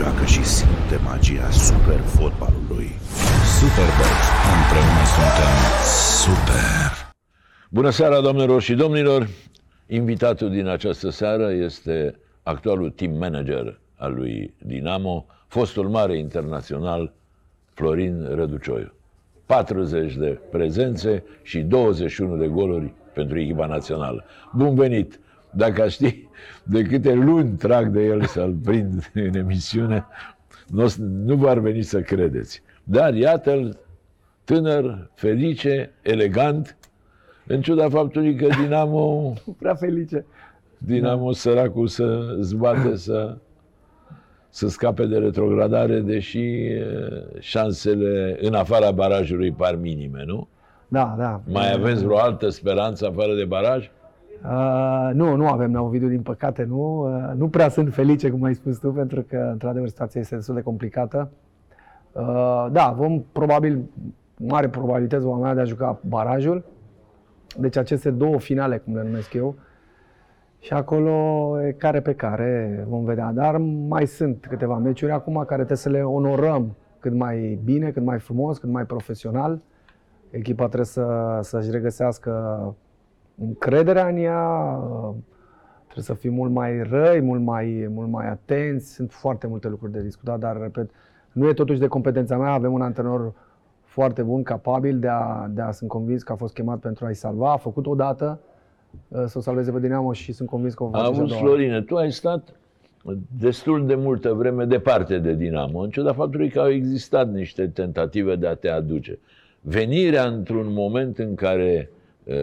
joacă și simte magia super fotbalului. Superbox. Împreună suntem Super! Bună seara, domnilor și domnilor! Invitatul din această seară este actualul team manager al lui Dinamo, fostul mare internațional Florin Răducioiu. 40 de prezențe și 21 de goluri pentru echipa națională. Bun venit! Dacă aș ști de câte luni trag de el să-l prind în emisiune, nu, nu v-ar veni să credeți. Dar iată-l tânăr, felice, elegant, în ciuda faptului că Dinamo, Prea felice. Dinamo săracul să zbate să, să scape de retrogradare, deși eh, șansele în afara barajului par minime, nu? Da, da. Mai aveți vreo altă speranță afară de baraj? Uh, nu, nu avem la Ovidiu, din păcate, nu. Uh, nu prea sunt felice, cum ai spus tu, pentru că, într-adevăr, situația este destul de complicată. Uh, da, vom probabil, mare probabilitate vom avea de a juca barajul. Deci aceste două finale, cum le numesc eu. Și acolo e care pe care vom vedea. Dar mai sunt câteva meciuri acum care trebuie să le onorăm cât mai bine, cât mai frumos, cât mai profesional. Echipa trebuie să, să-și regăsească încrederea în ea, uh, trebuie să fim mult mai răi, mult mai, mult mai atenți. Sunt foarte multe lucruri de discutat, dar, repet, nu e totuși de competența mea. Avem un antrenor foarte bun, capabil de a, de a sunt convins că a fost chemat pentru a-i salva. A făcut odată uh, să o salveze pe Dinamo și sunt convins că o va face și a Auzi, doua oară. Florine, tu ai stat destul de multă vreme departe de Dinamo, în ciuda faptului că au existat niște tentative de a te aduce. Venirea într-un moment în care uh,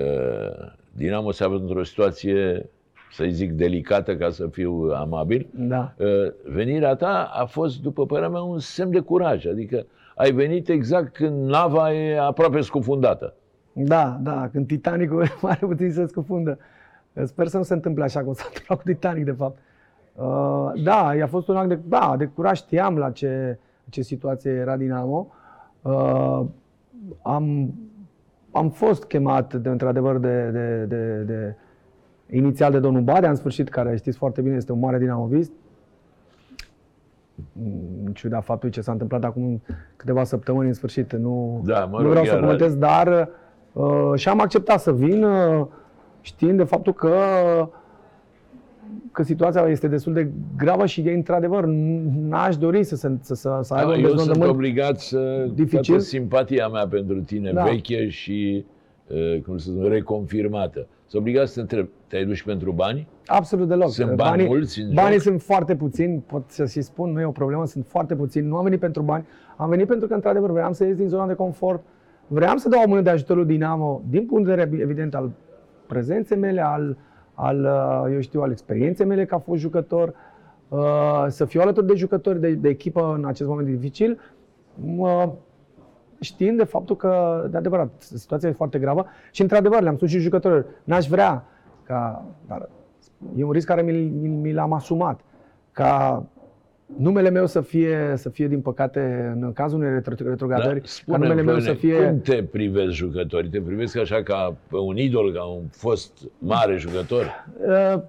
Dinamo se află într-o situație, să zic, delicată, ca să fiu amabil, Da. uh, venirea ta a fost, după părerea mea, un semn de curaj. Adică ai venit exact când nava e aproape scufundată. Da, da, când Titanicul mare puțin se scufundă. Sper să nu se întâmple așa cum s-a întâmplat cu Titanic, de fapt. Uh, da, i-a fost un act de, da, de curaj, știam la ce, ce situație era Dinamo. Uh, am, am fost chemat, de, într-adevăr, de, de, de, de, inițial de domnul Badea, în sfârșit, care știți foarte bine, este un mare dinamovist. În ciuda faptului ce s-a întâmplat acum câteva săptămâni, în sfârșit, nu, Da, mă nu rog, vreau să iar- comentez, dar uh, și am acceptat să vin, uh, știind de faptul că că situația este destul de gravă și e într-adevăr n-aș dori să, se, să, să, să aibă un Eu sunt deznodământ. obligat să dificil. toată simpatia mea pentru tine Da. veche și uh, cum să spun, reconfirmată. Sunt obligat să te întreb, te-ai dus și pentru bani? Absolut deloc. Sunt bani mulți în banii joc? sunt foarte puțini, pot să și spun, nu e o problemă, sunt foarte puțini. Nu am venit pentru bani, am venit pentru că, într-adevăr, vreau să ies din zona de confort, vreau să dau o mână de ajutor lui Dinamo, din punct de vedere, evident, al prezenței mele, al, al, uh, eu știu, al experienței mele ca fost jucător, uh, să fiu alături de jucători de, de echipă în acest moment dificil, mă, știind de faptul că, de adevărat, situația e foarte gravă și, într-adevăr, le-am spus și jucătorilor, n-aș vrea ca, dar e un risc care mi, mi, mi l-am asumat, ca numele meu să fie, să fie din păcate, în cazul unei retro- retrogradări, ca spune numele meu să fie... cum te privesc jucătorii? Te privesc așa ca pe un idol, ca un fost mare jucător? Uh,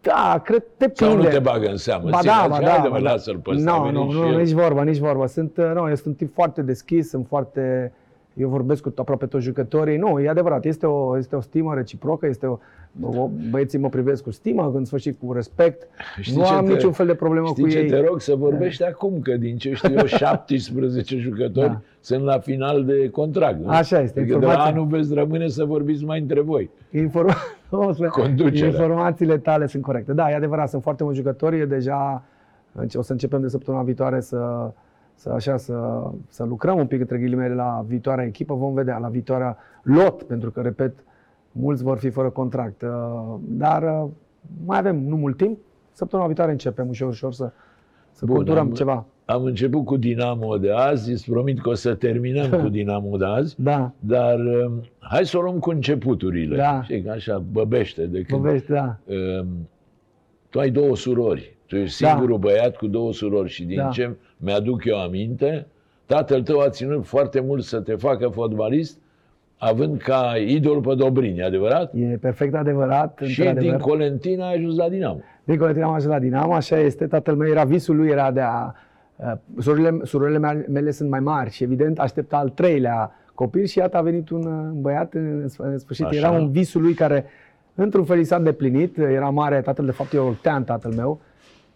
da, cred, depinde. Sau nu te bagă în seamă? Ba Ține, da, zici, ba da, haide, ba mă, da. lasă-l pe ăsta, a Nu, venit nu, și nu, el. nici vorba, nici vorba. Sunt, uh, nu, eu sunt un tip foarte deschis, sunt foarte... Eu vorbesc cu aproape toți jucătorii. Nu, e adevărat, este o, este o stimă reciprocă, este o, o, băieții mă privesc cu stimă, în sfârșit cu respect. Știi nu ce am te- niciun fel de problemă Știi cu ce ei. te rog să vorbești acum, că din ce știu eu, 17 jucători Da. sunt la final de contract. Nu? Așa este, Adică de la informația. anul veți rămâne să vorbiți mai între voi. Informa- o să- Conducerea. Informațiile tale sunt corecte. Da, e adevărat, sunt foarte mulți jucători. E deja o să începem de săptămâna viitoare să, să, așa, să, să lucrăm un pic între ghilimele la viitoarea echipă. Vom vedea la viitoarea lot, pentru că, repet, mulți vor fi fără contract. Uh, Dar uh, mai avem nu mult timp. Săptămâna viitoare începem ușor, ușor să, să Bun, conturăm am- ceva. Am început cu Dinamo de azi, îți promit că o să terminăm cu Dinamo de azi, Da, dar um, hai să o luăm cu începuturile. Da. Știi, că așa băbește de când... povesti, da. Um, tu ai două surori. Tu ești Da. singurul băiat cu două surori și din Da. ce mi-aduc eu aminte, tatăl tău a ținut foarte mult să te facă fotbalist, având ca idol pe Dobrin, e adevărat? E perfect adevărat. Și din într-adevăr. Colentina ai ajuns la Dinamo. din Colentina am ajuns la Dinamo, așa este. Tatăl meu era, visul lui era de a... Uh, surorile, surorile mele, mele sunt mai mari și evident aștepta al treilea copil și iată a venit un uh, băiat în, în sfârșit. Așa. Era un visul lui care într-un fel i s-a îndeplinit. Era mare, tatăl de fapt e oltean tatăl meu.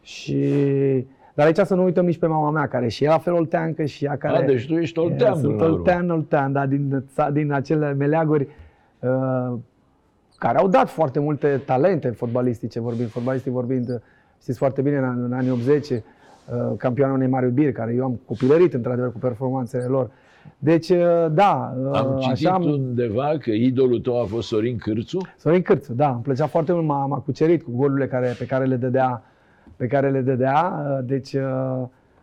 Și dar aici să nu uităm nici pe mama mea, care și ea la fel olteancă și ea care... A, deci tu ești oltean, Sunt până la urmă. oltean, oltean, da, din, din acele meleaguri uh, care au dat foarte multe talente fotbalistice, vorbind, fotbalistic vorbind, știți foarte bine, în, în anii 80, uh, campionul Neymar Iubir, care eu am copilărit într-adevăr cu performanțele lor. Deci, uh, da, uh, Am citit așa am... undeva că idolul tău a fost Sorin Cârțu. Sorin Cârțu, da, îmi plăcea foarte mult, m-a, m-a cucerit cu golurile care, pe care le dădea, pe care le dădea, uh, deci, uh,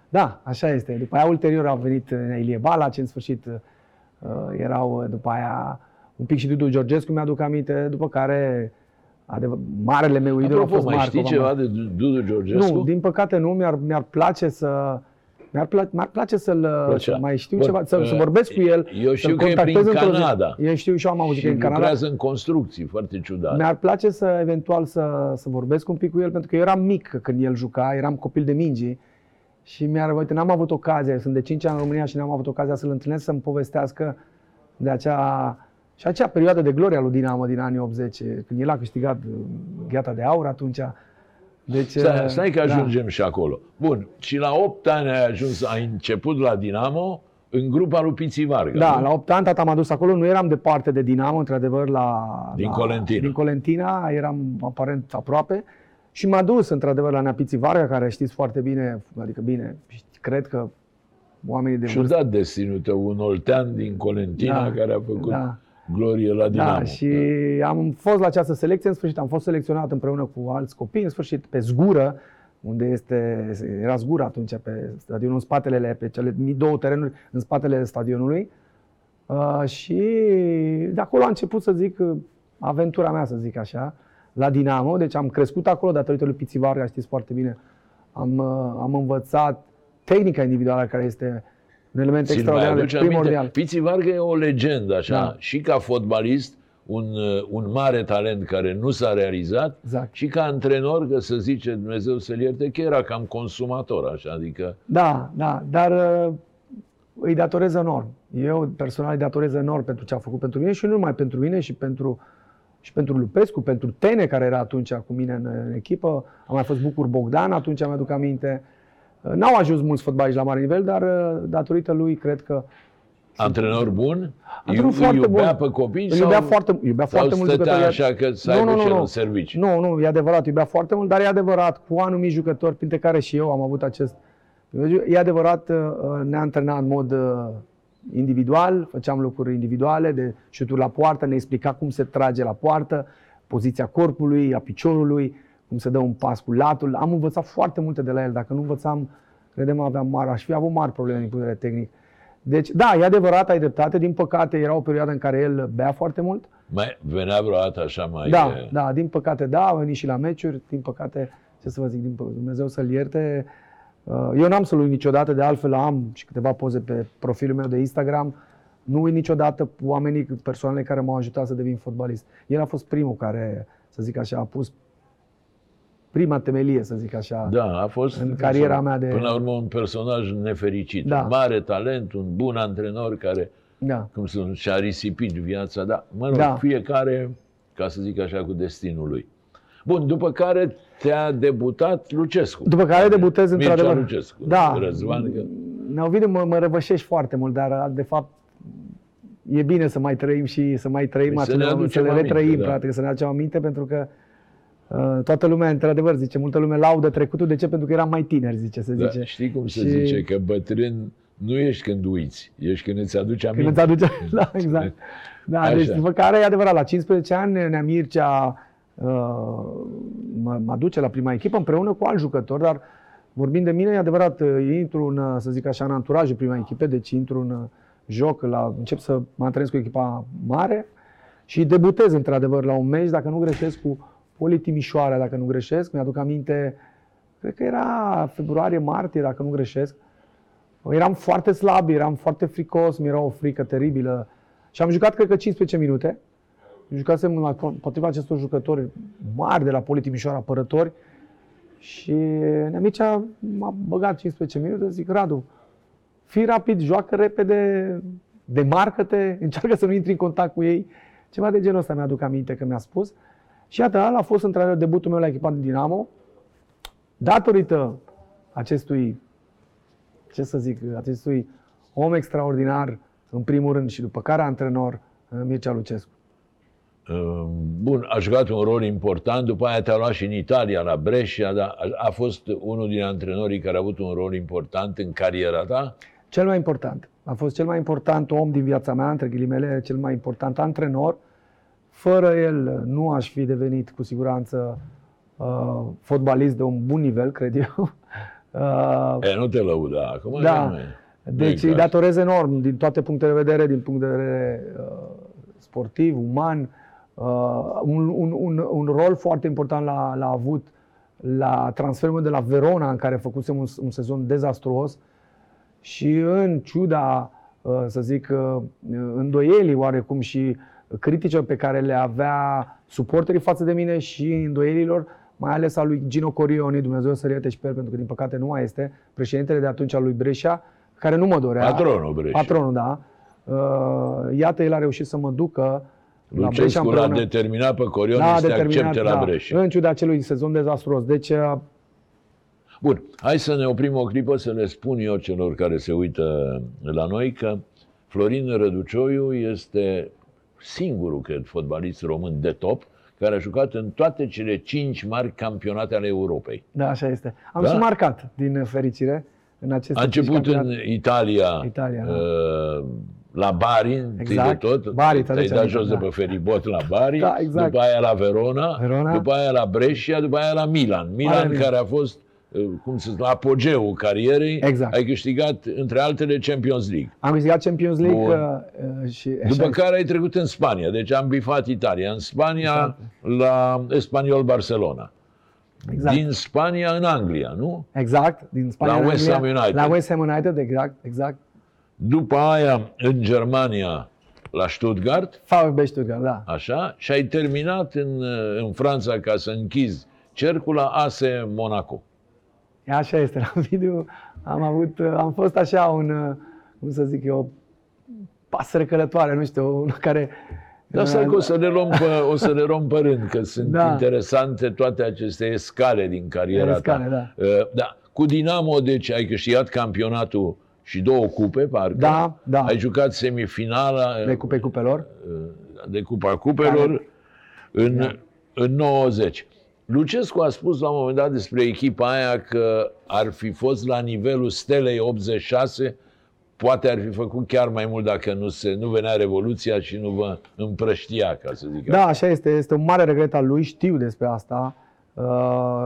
da, așa este. După aia, ulterior, a venit uh, Ilie Balaci, în sfârșit uh, erau uh, după aia un pic și Dudu Georgescu, mi-aduc aminte, după care adevăr, marele meu idol a Apropo, fost mai Marco. știi Van ceva Basten. de Dudu Georgescu? Nu, din păcate nu, mi-ar, mi-ar place să mi-ar, pla- mi-ar place să-l Plăcea. să mai știu Bun, ceva, să, uh, să vorbesc cu el. eu știu să-l că e prin contactez într-o zi. Canada. Eu știu și eu am auzit că și e în Canada. lucrează în construcții, foarte ciudat. Mi-ar place să eventual să, să vorbesc un pic cu el, pentru că eu eram mic când el juca, eram copil de mingi și mi-ar, uite, n-am avut ocazia, sunt de 5 ani în România și n-am avut ocazia să-l întâlnesc, să-mi povestească de acea, și acea perioadă de gloria lui Dinamo din anii 80, când el a câștigat uh, gheata de aur atunci. Deci, Stai, uh, stai că da. ajungem și acolo. Bun, și la 8 ani ai ajuns, ai început la Dinamo în grupa lui Piții Varga. Da, nu? la 8 ani tata m-a dus acolo, nu eram departe de Dinamo, într-adevăr, la... Din la, Colentina. Din Colentina, eram aparent aproape. Și m-a dus, într-adevăr, la Neapiții Varga, care știți foarte bine, adică bine, cred că oamenii de vârstă... Ciudat destinul tău, un oltean din Colentina Da, care a făcut da. Glorie la Dinamo. Da, și am fost la această selecție, în sfârșit am fost selecționat împreună cu alți copii, în sfârșit pe Zgură, unde este, era Zgură atunci pe stadionul, în spatele, pe cele două terenuri în spatele stadionului. Uh, și de acolo a început, să zic, aventura mea, să zic așa, la Dinamo. Deci am crescut acolo datorită lui Piții Varga, știți foarte bine. Am, uh, am învățat tehnica individuală care este un element Ți-l mai extraordinar, aduci primordial. aminte? Piții Varga e o legendă, așa, Da. și ca fotbalist, un, uh, un mare talent care nu s-a realizat, Exact. și ca antrenor, că să zice Dumnezeu să-l ierte, că era cam consumator, așa, adică Da, da, dar uh, îi datorez enorm. Eu personal îi datorez enorm pentru ce a făcut pentru mine și nu numai pentru mine, și pentru, și pentru Lupescu, pentru Tene, care era atunci cu mine în, în echipă. Am mai fost Bucur Bogdan, atunci mi aduc aminte. Uh, N-au ajuns mulți fotbaliști la mare nivel, dar uh, datorită lui cred că antrenor bun, Antrenor îi, foarte îi iubea bun. pe copii îl iubea sau, foarte, iubea sau foarte mult stătea jucători. așa că să aibă cel în serviciu? Nu, nu, e adevărat, iubea foarte mult, dar e adevărat, cu anumiti jucători, printre care și eu am avut acest... E adevărat, uh, ne-a antrenat în mod uh, individual, făceam lucruri individuale, de șuturi la poartă, ne explica cum se trage la poartă, poziția corpului, a piciorului, cum se dă un pas cu latul. Am învățat foarte multe de la el. Dacă nu învățam, credem, aveam mari, aș fi avut mari probleme din punct de vedere tehnic. Deci, da, e adevărat, ai dreptate. Din păcate, era o perioadă în care el bea foarte mult. Mai venea vreodată așa mai... Da, e, da, din păcate, da, a venit și la meciuri, din păcate, ce să vă zic, din pă- Dumnezeu să-l ierte. Uh, Eu n-am să-l uit niciodată, de altfel am și câteva poze pe profilul meu de Instagram. Nu uit niciodată oamenii, persoanele care m-au ajutat să devin fotbalist. El a fost primul care, să zic așa, a pus prima temelie, să zic așa. Da, a fost În cariera mea de- Până la urmă un personaj nefericit, Da. un mare talent, un bun antrenor care, Da. cum să și-a risipit viața, da, mă rog, Da. fiecare, ca să zic așa, cu destinul lui. Bun, după care te-a debutat Lucescu. După care debutez Mircea într-adevăr. Lucescu. Da. Răzvan, că... Neovidiu, mă, mă răvășești foarte mult, dar de fapt e bine să mai trăim și să mai trăim Păi să acele ne momente, să aducem le aminte, retrăim, da. practic, să ne aducem aminte, pentru că uh, toată lumea, într-adevăr, zice, multă lume laudă trecutul, de ce? Pentru că eram mai tineri, zice, se Da, zice. știi cum se Și- zice? Că bătrân nu ești când uiți, ești când îți aduci aminte. Când îți aduce, da, exact. Da, Așa. deci după care e adevărat, la 15 ani Nea Mircea uh, mă, mă duce la prima echipă împreună cu alți jucători, dar vorbind de mine, e adevărat, uh, intru în, uh, să zic așa, în anturajul primei echipe, deci intru în uh, joc, la, încep să mă antrenez cu echipa mare și debutez într-adevăr la un meci, dacă nu greșesc, cu Poli Timișoara, dacă nu greșesc, mi-aduc aminte, cred că era februarie-martie, dacă nu greșesc. Eram foarte slab, eram foarte fricos, mi era o frică teribilă. Și am jucat, cred că, 15 minute. Jucasem împotriva acestor jucători mari de la Poli Timișoara, apărători. Și Neamicea m-a băgat 15 minute, zic, Radu, fii rapid, joacă repede, demarcă-te, încearcă să nu intri în contact cu ei. Ceva de genul ăsta mi-aduc aminte că mi-a spus. Și iată, ăla a fost într debutul meu la echipa din Dinamo. Datorită acestui, ce să zic, acestui om extraordinar, în primul rând, și după care antrenor, Mircea Lucescu. Uh, Bun, a jucat un rol important, după aia te-a luat și în Italia, la Brescia, dar a fost unul din antrenorii care a avut un rol important în cariera ta? Cel mai important. A fost cel mai important om din viața mea, între ghilimele, cel mai important antrenor. Fără el nu aș fi devenit cu siguranță uh, fotbalist de un bun nivel, cred eu. Uh, e, nu te lăuda acum. Da. Nu deci îi datorez enorm din toate punctele de vedere, din punct de vedere uh, sportiv, uman. Uh, un, un, un, un rol foarte important l-a, l-a avut la transferul de la Verona, în care făcusem un, un sezon dezastruos și în ciuda, uh, să zic, uh, îndoielii oarecum și criticilor pe care le avea suporterii față de mine și îndoielilor, mai ales al lui Gino Corioni, Dumnezeu să ierte și pe el, pentru că din păcate nu mai este, președintele de atunci al lui Brescia, care nu mă dorea. Patronul Brescia. Patronul, da. Uh, iată, el a reușit să mă ducă la Brescia l-a determinat pe Corioni da, să te accepte la da, Brescia. În ciuda acelui sezon dezastruos. Deci Bun, hai să ne oprim o clipă să le spun eu celor care se uită la noi că Florin Răducioiu este singurul, cred, fotbalist român de top care a jucat în toate cele cinci mari campionate ale Europei. Da, așa este. Am da? și marcat, din fericire, în aceste A început în Italia, Italia da. uh, la Bari, exact. de tot, Bari, te-ai dat jos da. de pe feribot la Bari, da, exact. după aia la Verona, Verona, după aia la Brescia, după aia la Milan. Milan, Milan. care a fost Uh, cum să zic, la apogeul carierei, exact. ai câștigat, între altele, Champions League. Am câștigat Champions League uh, uh, și... După care ai trecut în Spania, deci am bifat Italia. În Spania, exact. la Espanyol Barcelona. Exact. Din Spania în Anglia, nu? Exact, din Spania la West Ham United. La West Ham United, exact, exact. După aia, în Germania, la Stuttgart. VfB Stuttgart, da. Așa, și ai terminat în, în Franța ca să închizi cercul la ASE Monaco. Așa este, la video am avut, am fost așa un, cum să zic eu, pasăre călătoare, nu știu, un care... Dar stai că o să le luăm pe, o să le luăm pe rând, că sunt da. interesante toate aceste scale din cariera scale, ta. Da. Uh, da. Cu Dinamo, deci, ai câștigat campionatul și două cupe, parcă. Da, da. Ai jucat semifinala... De cupe cupelor. Uh, de cupa cupelor care... în, da. în 90. Lucescu a spus la un moment dat despre echipa aia că ar fi fost la nivelul stelei 86, poate ar fi făcut chiar mai mult dacă nu, se, nu venea Revoluția și nu vă împrăștia, ca să zic Da, așa este. Este un mare regret al lui, știu despre asta, uh,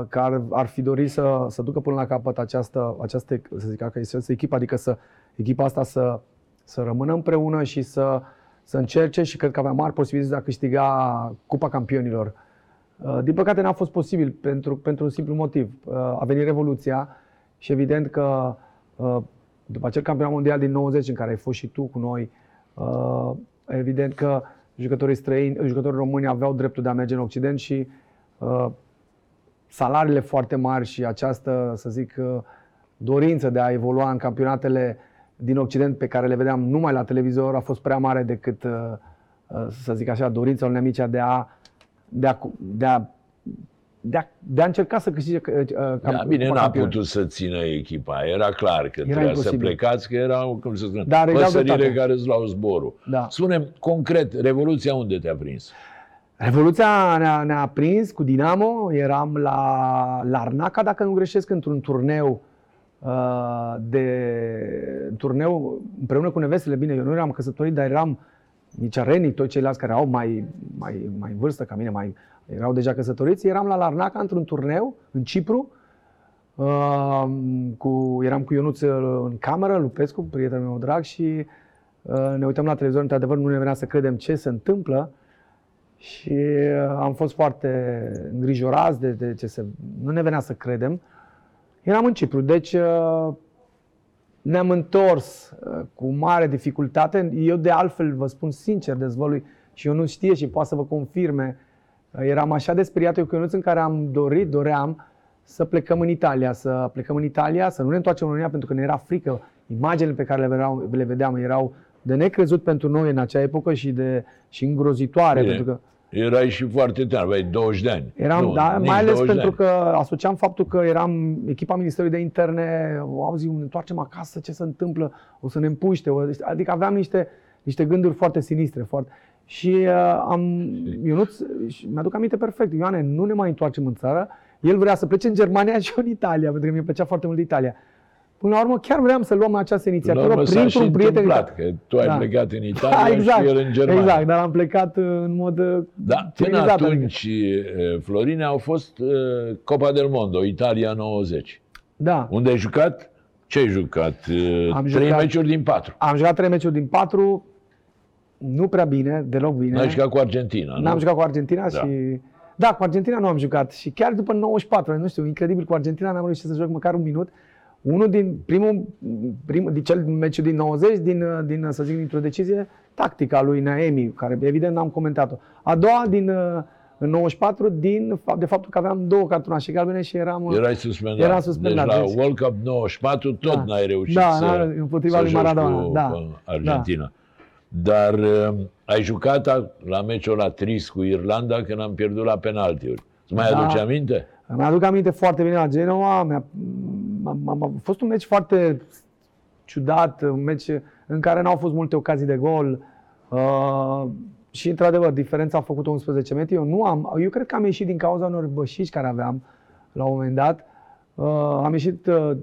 că ar, ar fi dorit să, să ducă până la capăt această, această să zic, această echipă, adică să, echipa asta să, să rămână împreună și să, să încerce și cred că avea mari posibilități de a câștiga Cupa Campionilor Uh, din păcate n-a fost posibil pentru, pentru un simplu motiv. Uh, a venit Revoluția și evident că uh, după acel campionat mondial din 90 în care ai fost și tu cu noi, evident că jucătorii străini, jucătorii români aveau dreptul de a merge în Occident și salariile foarte mari și această, să zic, dorință de a evolua în campionatele din Occident pe care le vedeam numai la televizor a fost prea mare decât, să zic așa, dorința unui amici de a de a, de a de a, de a încerca să câștige uh, cam, da, Bine, n-a campion. putut să țină echipa. Era clar că era trebuia imposibil. să plecați, că erau, cum să spun, Dar păsările care îți luau zborul. Da. Spune concret, Revoluția unde te-a prins? Revoluția ne-a, ne-a prins cu Dinamo. Eram la Larnaca, dacă nu greșesc, într-un turneu uh, de turneu împreună cu nevestele. Bine, eu nu eram căsătorit, dar eram nici Reni, toți ceilalți care au mai, mai, mai în vârstă ca mine, mai, erau deja căsătoriți, eram la Larnaca într-un turneu în Cipru, uh, cu, eram cu Ionuț în cameră, Lupescu, prietenul meu drag și uh, ne uităm la televizor, într-adevăr nu ne venea să credem ce se întâmplă și uh, am fost foarte îngrijorați de, de ce se... Nu ne venea să credem. Eram în Cipru, deci uh, ne-am întors uh, cu mare dificultate. Eu de altfel vă spun sincer, dezvălui și eu nu știe și poate să vă confirme. Uh, eram așa de speriat eu cu Ionuț în care am dorit, doream să plecăm în Italia, să plecăm în Italia, să nu ne întoarcem în România pentru că ne era frică. Imaginele pe care le vedeam, le vedeam erau de necrezut pentru noi în acea epocă și, de, și îngrozitoare. Bine. Pentru că Erai și foarte tânăr, aveai 20 de ani. Eram, nu, da, nici mai ales 20 de pentru ani. că asociam faptul că eram echipa Ministerului de Interne, au zis, ne întoarcem acasă, ce se întâmplă, o să ne împuște, o- adică aveam niște, niște gânduri foarte sinistre. Foarte. Și uh, am, Ionuț, și mi-aduc aminte perfect, Ioane, nu ne mai întoarcem în țară, el vrea să plece în Germania și eu în Italia, pentru că mi-a plăcea foarte mult Italia. Până la urmă, chiar vreau să luăm această Până la inițiativă urmă s-a și printr-un prieten. întâmplat, că tu ai Da. plecat în Da, Italia exact, și el în Germania. exact, dar am plecat uh, în mod uh, Da, până civilizat, adică. atunci, eh, Florine, au fost eh, Copa del Mondo, Italia 90. Da. Unde ai jucat? Ce ai jucat? Eh, Am Trei jucat- meciuri din patru. Am jucat trei meciuri din patru, nu prea bine, deloc bine. N-ai jucat cu Argentina, nu? N-am jucat cu Argentina Da. și... Da, cu Argentina nu am jucat. Și chiar după 94, nu știu, incredibil, cu Argentina n-am reușit să joc măcar un minut. Unul din primul, primul din cel meciul din 90, din, din, să zic, dintr-o decizie tactică a lui Naemi, care evident n-am comentat-o. A doua din uh, în 94, din fapt, de faptul că aveam două cartonașe galbene și eram... uh, Erai suspendat. Eram suspendat, Deci la deci- World Cup 94 tot Da. n-ai reușit Da, să, n-am- împotriva să lui joci Maradona, cu da. cu Argentina. Dar uh, ai jucat a- la meciul la Tris cu Irlanda când am pierdut la penaltiuri. Îți mai Da. aduce aminte? Îmi aduc aminte foarte bine la Genoa. Mi-a, a, a, a fost un meci foarte ciudat, un meci în care n-au fost multe ocazii de gol. Uh, și, într-adevăr, diferența a făcut 11 metri. Eu nu am, eu cred că am ieșit din cauza unor bășici care aveam la un moment dat. Uh, am ieșit uh,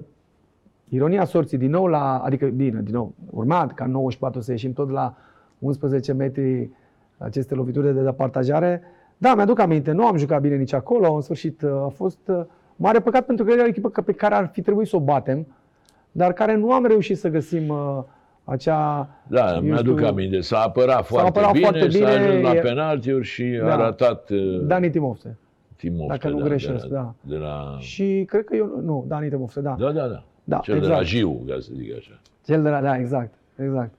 ironia sorții din nou la, adică bine, din nou, urmat ca 94 să ieșim tot la 11 metri aceste lovituri de departajare. Da, mi-aduc aminte, nu am jucat bine nici acolo, în sfârșit uh, a fost uh, mare păcat pentru că era o echipă că- pe care ar fi trebuit să o batem, dar care nu am reușit să găsim uh, acea... Da, eu mi-aduc știu, aminte. S-a apărat foarte apărat bine, foarte s-a bine, ajuns la e- penaltiuri și Da. a ratat uh, Dani Timovse. Timofte. dacă nu da, greșesc, de la, da. De la, Și cred că eu, nu, Dani Timovse, da. da, da, da. Da, Cel de exact. la Jiu, ca să zic așa. Cel de la, da, exact, exact.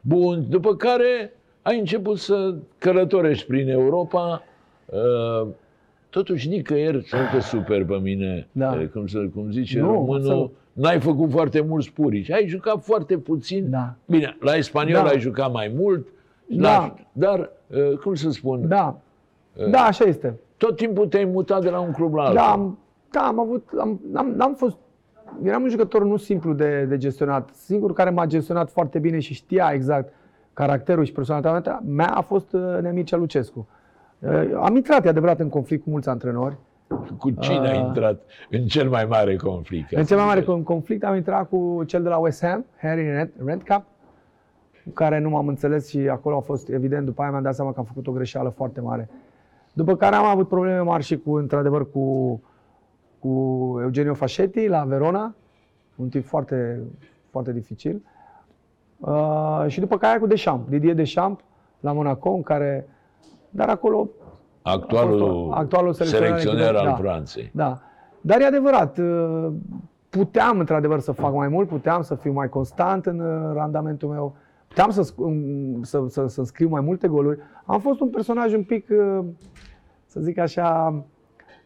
Bun, după care ai început să călătorești prin Europa. Uh, Totuși, nicăieri să nu te super pe mine, Da. eh, cum, să, cum zice Nu, românul, absolut. n-ai făcut foarte mulți purici. Ai jucat foarte puțin. Da. Bine, la spaniol Da. ai jucat mai mult, Da. la, dar, eh, cum să spun, Da, da, așa este. tot timpul te-ai mutat de la un club la altul. Da, am, da, am avut, am, am, n-am fost, eram un jucător nu simplu de, de gestionat. Singurul care m-a gestionat foarte bine și știa exact caracterul și personalitatea mea a fost uh, Nemircea Lucescu. Uh, Am intrat, e adevărat, în conflict cu mulți antrenori. Cu cine ai Ah. intrat în cel mai mare conflict? ca În să cel mai zic mare așa? con- conflict am intrat cu cel de la West Ham, Harry Rent- Rentcap, cu care nu m-am înțeles și acolo a fost evident, după aia mi-am dat seama că am făcut o greșeală foarte mare. După care am avut probleme mari și cu, într-adevăr, cu, cu Eugenio Fascetti la Verona, un tip foarte, foarte dificil. Uh, și după care cu Deschamps, Didier Deschamps la Monaco, în care, dar acolo Actualul, A fost actualul selecționer selecționer al da. Franței. Da. Dar e adevărat, uh, puteam într-adevăr să fac mai mult, puteam să fiu mai constant în uh, randamentul meu, puteam să, sc- um, să, să, să scriu mai multe goluri. Am fost un personaj un pic, uh, să zic așa,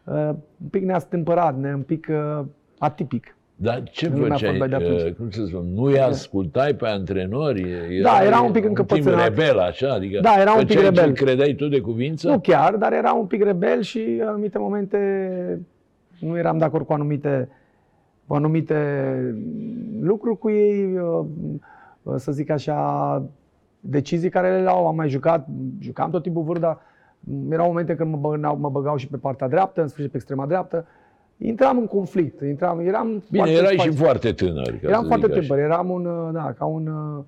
uh, un pic neastâmpărat, ne- un pic uh, atipic. Dar ce În lumea făceai? fotbalului de atunci. uh, Cum să spun? Nu îi ascultai pe antrenori? Da, era un pic un încăpățânat. timp rebel, așa? Adică Da, era un pic făceai ce rebel. credeai tu de cuvință? Nu chiar, dar era un pic rebel și în anumite momente nu eram de acord cu anumite, cu anumite lucruri cu ei, uh, să zic așa, decizii care le luau. Am mai jucat, jucam tot timpul vârf, dar erau momente când mă băgau, mă băgau și pe partea dreaptă, în sfârșit pe extrema dreaptă. Intram în conflict, intram, eram Bine, foarte erai spațiu. și foarte tânăr. Ca Eram să foarte zic așa. tânăr, eram un, uh, da, ca un, uh,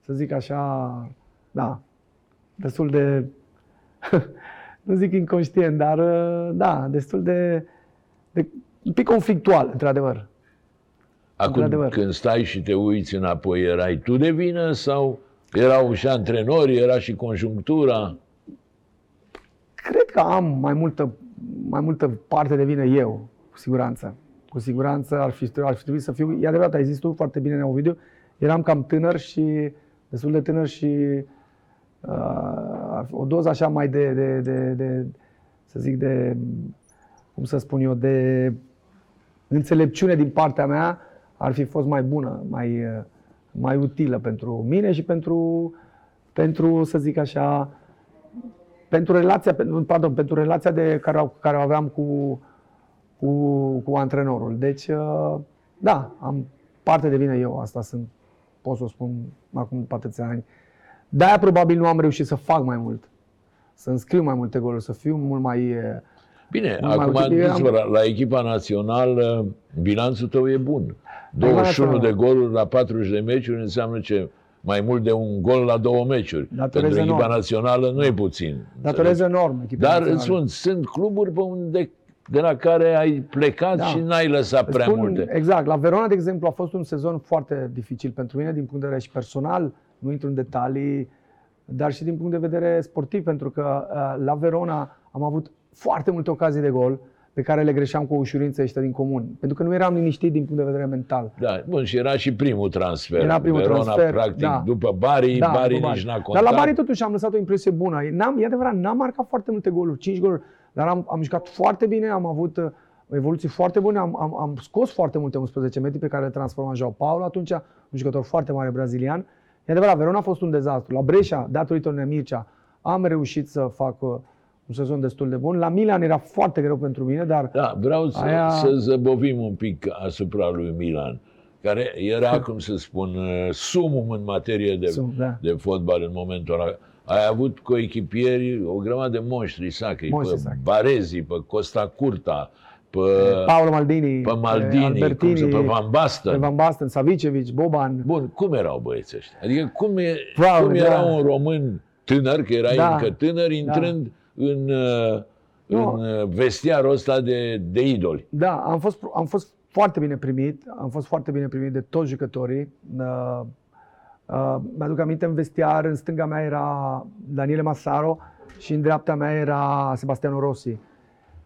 să zic așa, da, destul de, nu zic inconștient, dar uh, da, destul de, de un pic conflictual, într-adevăr. Acum, într-adevăr. când stai și te uiți înapoi, erai tu de vină sau erau și antrenorii, era și conjunctura? Cred că am mai multă, mai multă parte de vină eu, cu siguranță. Cu siguranță ar fi, ar fi trebuit să fiu, e adevărat, ai zis tu foarte bine în video, eram cam tânăr și destul de tânăr și uh, o doză așa mai de, de, de, de, să zic, de, cum să spun eu, de înțelepciune din partea mea ar fi fost mai bună, mai, uh, mai utilă pentru mine și pentru, pentru să zic așa, pentru relația, pentru- pardon, pentru relația de care, o- care o aveam cu, cu, cu antrenorul. Deci, uh, da, am parte de vine eu, asta sunt, pot să o spun acum după atâția ani. De-aia probabil nu am reușit să fac mai mult, să înscriu mai multe goluri, să fiu mult mai... uh, Bine, Mult mai acum util. am Eram- la, la echipa națională, bilanțul tău e bun. 21 de națională. goluri la 40 de meciuri înseamnă ce mai mult de un gol la două meciuri. Datorez Pentru echipa enorm. națională nu e puțin. Datorez enorm echipei Dar naționale. îți spun, sunt cluburi pe unde, de la care ai plecat Da. și n-ai lăsat Îți prea spun, multe. Exact. La Verona, de exemplu, a fost un sezon foarte dificil pentru mine din punct de vedere și personal, nu intru în detalii, dar și din punct de vedere sportiv, pentru că uh, la Verona am avut foarte multe ocazii de gol pe care le greșeam cu o ușurință ăștia din comun, pentru că nu eram liniștit din punct de vedere mental. Da, bun, și era și primul transfer. Era primul Verona, transfer, practic, da. după Bari, Da, Bari cu nici n-a Dar contat. la Bari totuși am lăsat o impresie bună. N-am, e adevărat, n-am marcat foarte multe goluri, 5 goluri, dar am, am jucat foarte bine, am avut uh, evoluții foarte bune, am, am, am scos foarte multe 11 metri pe care le transforma Joao Paulo atunci, un jucător foarte mare brazilian. E adevărat, Verona a fost un dezastru. La Brescia, datorită lui Mircea, am reușit să fac uh, un sezon destul de bun. La Milan era foarte greu pentru mine, dar Da, vreau să, Aia- să zăbovim un pic asupra lui Milan, care era, cum să spun, uh, sumum în materie de, Sum, da. de fotbal în momentul ăla. Ai avut coechipieri, o grămadă de monștri sacri, Monștri pe sacri. Barezi, pe Costa Curta, pe, Paolo Maldini, pe Maldini, Albertini, cum să, pe Van Basten. pe Van Basten, Savicevic, Boban. Bun, cum erau băieții ăștia? Adică cum, e, Wow, cum da. era un român tânăr, că erai Da, încă tânăr, intrând în, uh, Nu. în uh, vestiarul ăsta de, de idoli? Da, am fost, am fost foarte bine primit, am fost foarte bine primit de toți jucătorii. Uh, uh, mi-aduc aminte în vestiar, în stânga mea era Daniele Massaro și în dreapta mea era Sebastiano Rossi.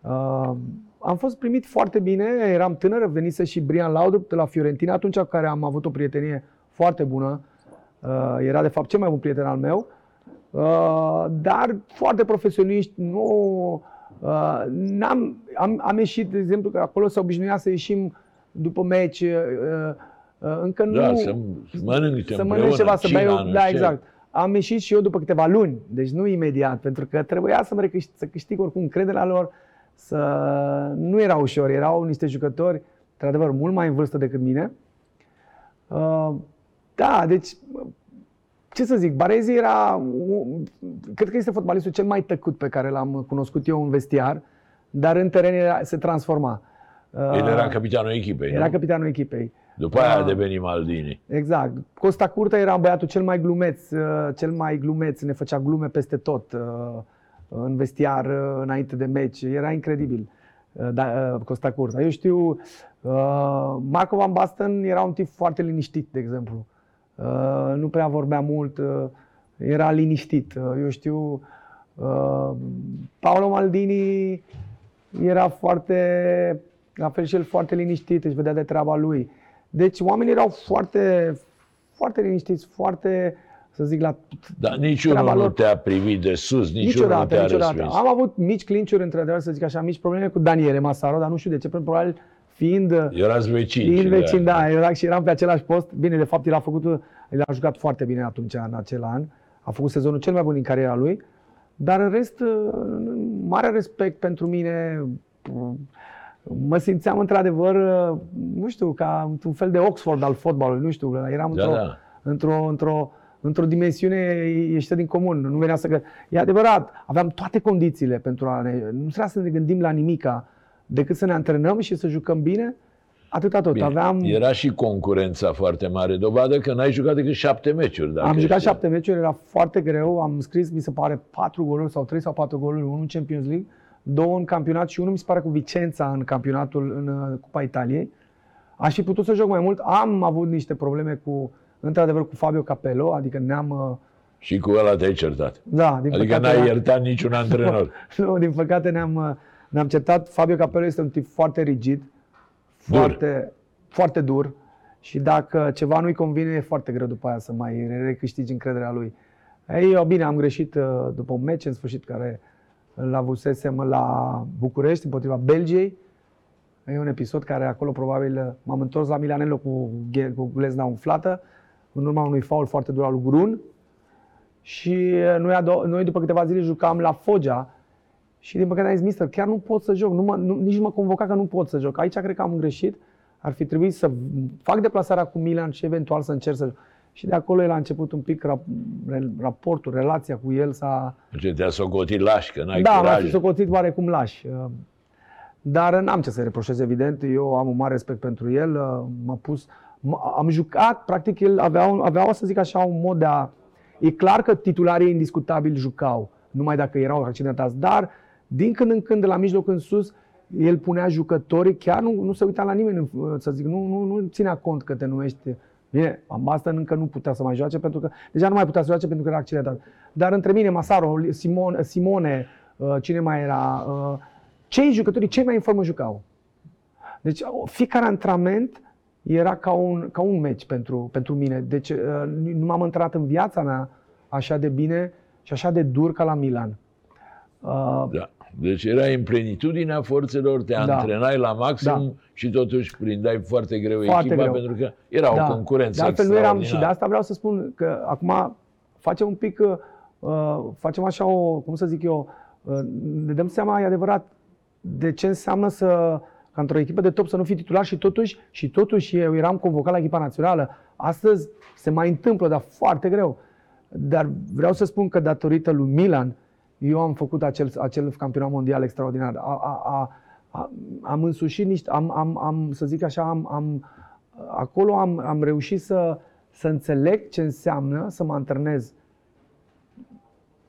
Uh, am fost primit foarte bine, eram tânăr, venise și Brian Laudrup de la Fiorentina, atunci cu care am avut o prietenie foarte bună. Uh, era de fapt cel mai bun prieten al meu. Uh, dar foarte profesioniști, nu... Uh, n-am, am, am ieșit, de exemplu, că acolo se obișnuia să ieșim după meci, uh, uh, încă nu... Da, să mănânce să împreună, mănânci ceva, să bei cina, o- nu Da, știu. exact. Am ieșit și eu după câteva luni, deci nu imediat, pentru că trebuia să, mă recâștig, să câștig oricum încrederea lor, să... nu era ușor, erau niște jucători, într-adevăr, mult mai în vârstă decât mine. Uh, da, deci, ce să zic, Barezi era, un- cred că este fotbalistul cel mai tăcut pe care l-am cunoscut eu în vestiar, dar în teren era, se transforma. Uh, El era capitanul echipei, era nu? capitanul echipei. După aia a Ah. devenit Maldini. Exact. Costa Curta era băiatul cel mai glumeț, uh, cel mai glumeț, ne făcea glume peste tot, uh, în vestiar, uh, înainte de meci. Era incredibil uh, da, uh, Costa Curta. Eu știu, uh, Marco Van Basten era un tip foarte liniștit, de exemplu. Uh, Nu prea vorbea mult, uh, era liniștit. Uh, Eu știu, uh, Paolo Maldini era foarte, la fel și el foarte liniștit, își vedea de treaba lui. Deci oamenii erau foarte, foarte liniștiți, foarte, să zic, la Dar niciunul treaba nu lor. te-a privit de sus, niciunul nu Niciodată, te-a niciodată. respins. Am avut mici clinciuri, într-adevăr, să zic așa, mici probleme cu Daniele Masaro, dar nu știu de ce, pentru că probabil fiind, Erați vecini. fiind și vecin, de-aia. da, era, și eram pe același post. Bine, de fapt, el a făcut, el a jucat foarte bine atunci, în acel an. A făcut sezonul cel mai bun din cariera lui. Dar în rest, mare respect pentru mine. Mă simțeam într-adevăr, nu știu, ca un fel de Oxford al fotbalului, nu știu, eram Da, într-o, da. într-o, într-o, într-o dimensiune ieșită din comun. Nu venea să... Gă... E adevărat, aveam toate condițiile pentru a ne... Nu trebuia să ne gândim la nimica decât să ne antrenăm și să jucăm bine. Atâta tot. Bine, Aveam... Era și concurența foarte mare, dovadă că n-ai jucat decât șapte meciuri. Dacă Am jucat știi. șapte meciuri, era foarte greu. Am scris, mi se pare, patru goluri sau trei sau patru goluri, unul în Champions League, două în campionat și unul mi se pare cu Vicența în campionatul în uh, Cupa Italiei. Aș fi putut să joc mai mult. Am avut niște probleme cu, într-adevăr, cu Fabio Capello, adică ne-am... uh, Și cu ăla te-ai certat. Da, din Adică păcate, n-ai iertat niciun antrenor. nu, din păcate ne-am, uh, ne-am certat. Fabio Capello este un tip foarte rigid, Dur. foarte, foarte dur și dacă ceva nu-i convine, e foarte greu după aia să mai recâștigi încrederea lui. Ei, eu, bine, am greșit uh, după un meci în sfârșit care îl avusesem la București împotriva Belgiei. E un episod care acolo probabil m-am întors la Milanello cu, ghe- cu glezna umflată, în urma unui faul foarte dur al lui Grun. Și noi, ado- noi după câteva zile jucam la Foggia și din păcate am zis, mister, chiar nu pot să joc, nu mă, nu, nici nu mă convoca că nu pot să joc. Aici cred că am greșit, ar fi trebuit să fac deplasarea cu Milan și eventual să încerc să joc. Și de acolo el a început un pic rap, re- raportul, relația cu el s-a... Ce te-a socotit lași, că n-ai Da, m-a curaj. fi socotit oarecum lași. Uh, Dar n-am ce să reproșez, evident. Eu am un mare respect pentru el. uh, M-a pus... m- Am jucat, practic, el avea, un- avea, să zic așa, un mod de a... E clar că titularii indiscutabil jucau, numai dacă erau accidentați, dar din când în când, de la mijloc în sus, el punea jucătorii, chiar nu, nu se uita la nimeni, uh, să zic, nu, nu, nu ținea cont că te numești Bine, Ambastan încă nu putea să mai joace pentru că deja nu mai putea să joace pentru că era accidentat. Dar între mine, Masaro, Simon, Simone, uh, cine mai era, uh, cei jucătorii cei mai în formă jucau. Deci uh, fiecare antrenament era ca un, ca un meci pentru, pentru mine. Deci uh, nu m-am întâlnit în viața mea așa de bine și așa de dur ca la Milan. Uh, Da. Deci erai în plenitudinea forțelor, te Da. antrenai la maxim Da. și totuși prindeai foarte greu Foarte echipa greu. pentru că era Da. o concurență De altfel nu eram și de extraordinară. asta vreau să spun că acum facem un pic, uh, facem așa o, cum să zic eu, uh, ne dăm seama, e adevărat, de ce înseamnă să, ca într-o echipă de top să nu fii titular și totuși, și totuși eu eram convocat la echipa națională. Astăzi se mai întâmplă, dar foarte greu. Dar vreau să spun că datorită lui Milan, eu am făcut acel, acel campionat mondial extraordinar. A, a, a, a, am însușit niște, am, am, am, să zic așa, am, am, acolo am, am reușit să, să înțeleg ce înseamnă să mă antrenez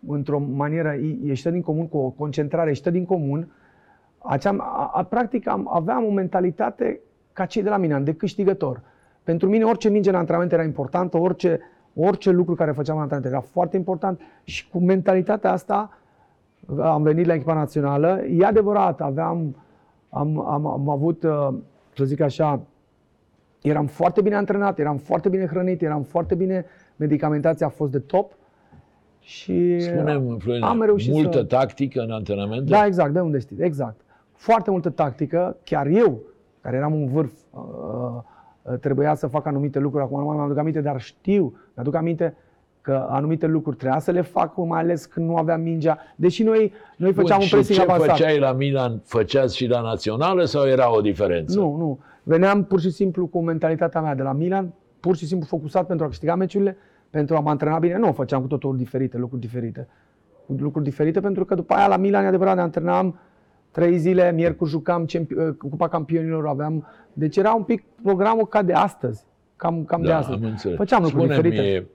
într-o manieră, ieșită din comun, cu o concentrare ieșită din comun, acea, a, a, practic am, aveam o mentalitate ca cei de la mine, de câștigător. Pentru mine orice minge în antrenament era importantă, orice, orice lucru care făceam în antrenament era foarte important și cu mentalitatea asta am venit la echipa națională. E adevărat, aveam, am, am, am avut, uh, să zic așa, eram foarte bine antrenat, eram foarte bine hrănit, eram foarte bine, medicamentația a fost de top și Spunem, Florin, am reușit multă să... tactică în antrenamente? Da, exact, de unde știți, exact. Foarte multă tactică, chiar eu, care eram un vârf, uh, uh, trebuia să fac anumite lucruri, acum nu mai mi-aduc aminte, dar știu, mi-aduc aminte că anumite lucruri trebuia să le fac, mai ales când nu aveam mingea, deși noi, noi Bun, făceam un și pressing ce avansat. făceai la Milan, făceați și la națională sau era o diferență? Nu, nu. Veneam pur și simplu cu mentalitatea mea de la Milan, pur și simplu focusat pentru a câștiga meciurile, pentru a mă antrena bine. Nu, făceam cu totul diferite, lucruri diferite. Cu lucruri diferite pentru că după aia la Milan, e adevărat, ne antrenam trei zile, miercuri jucam Champi- Cupa Campionilor, aveam... Deci era un pic programul ca de astăzi. Cam, cam de da, astăzi. am înțeles. Făceam lucruri Spune-mi, diferite.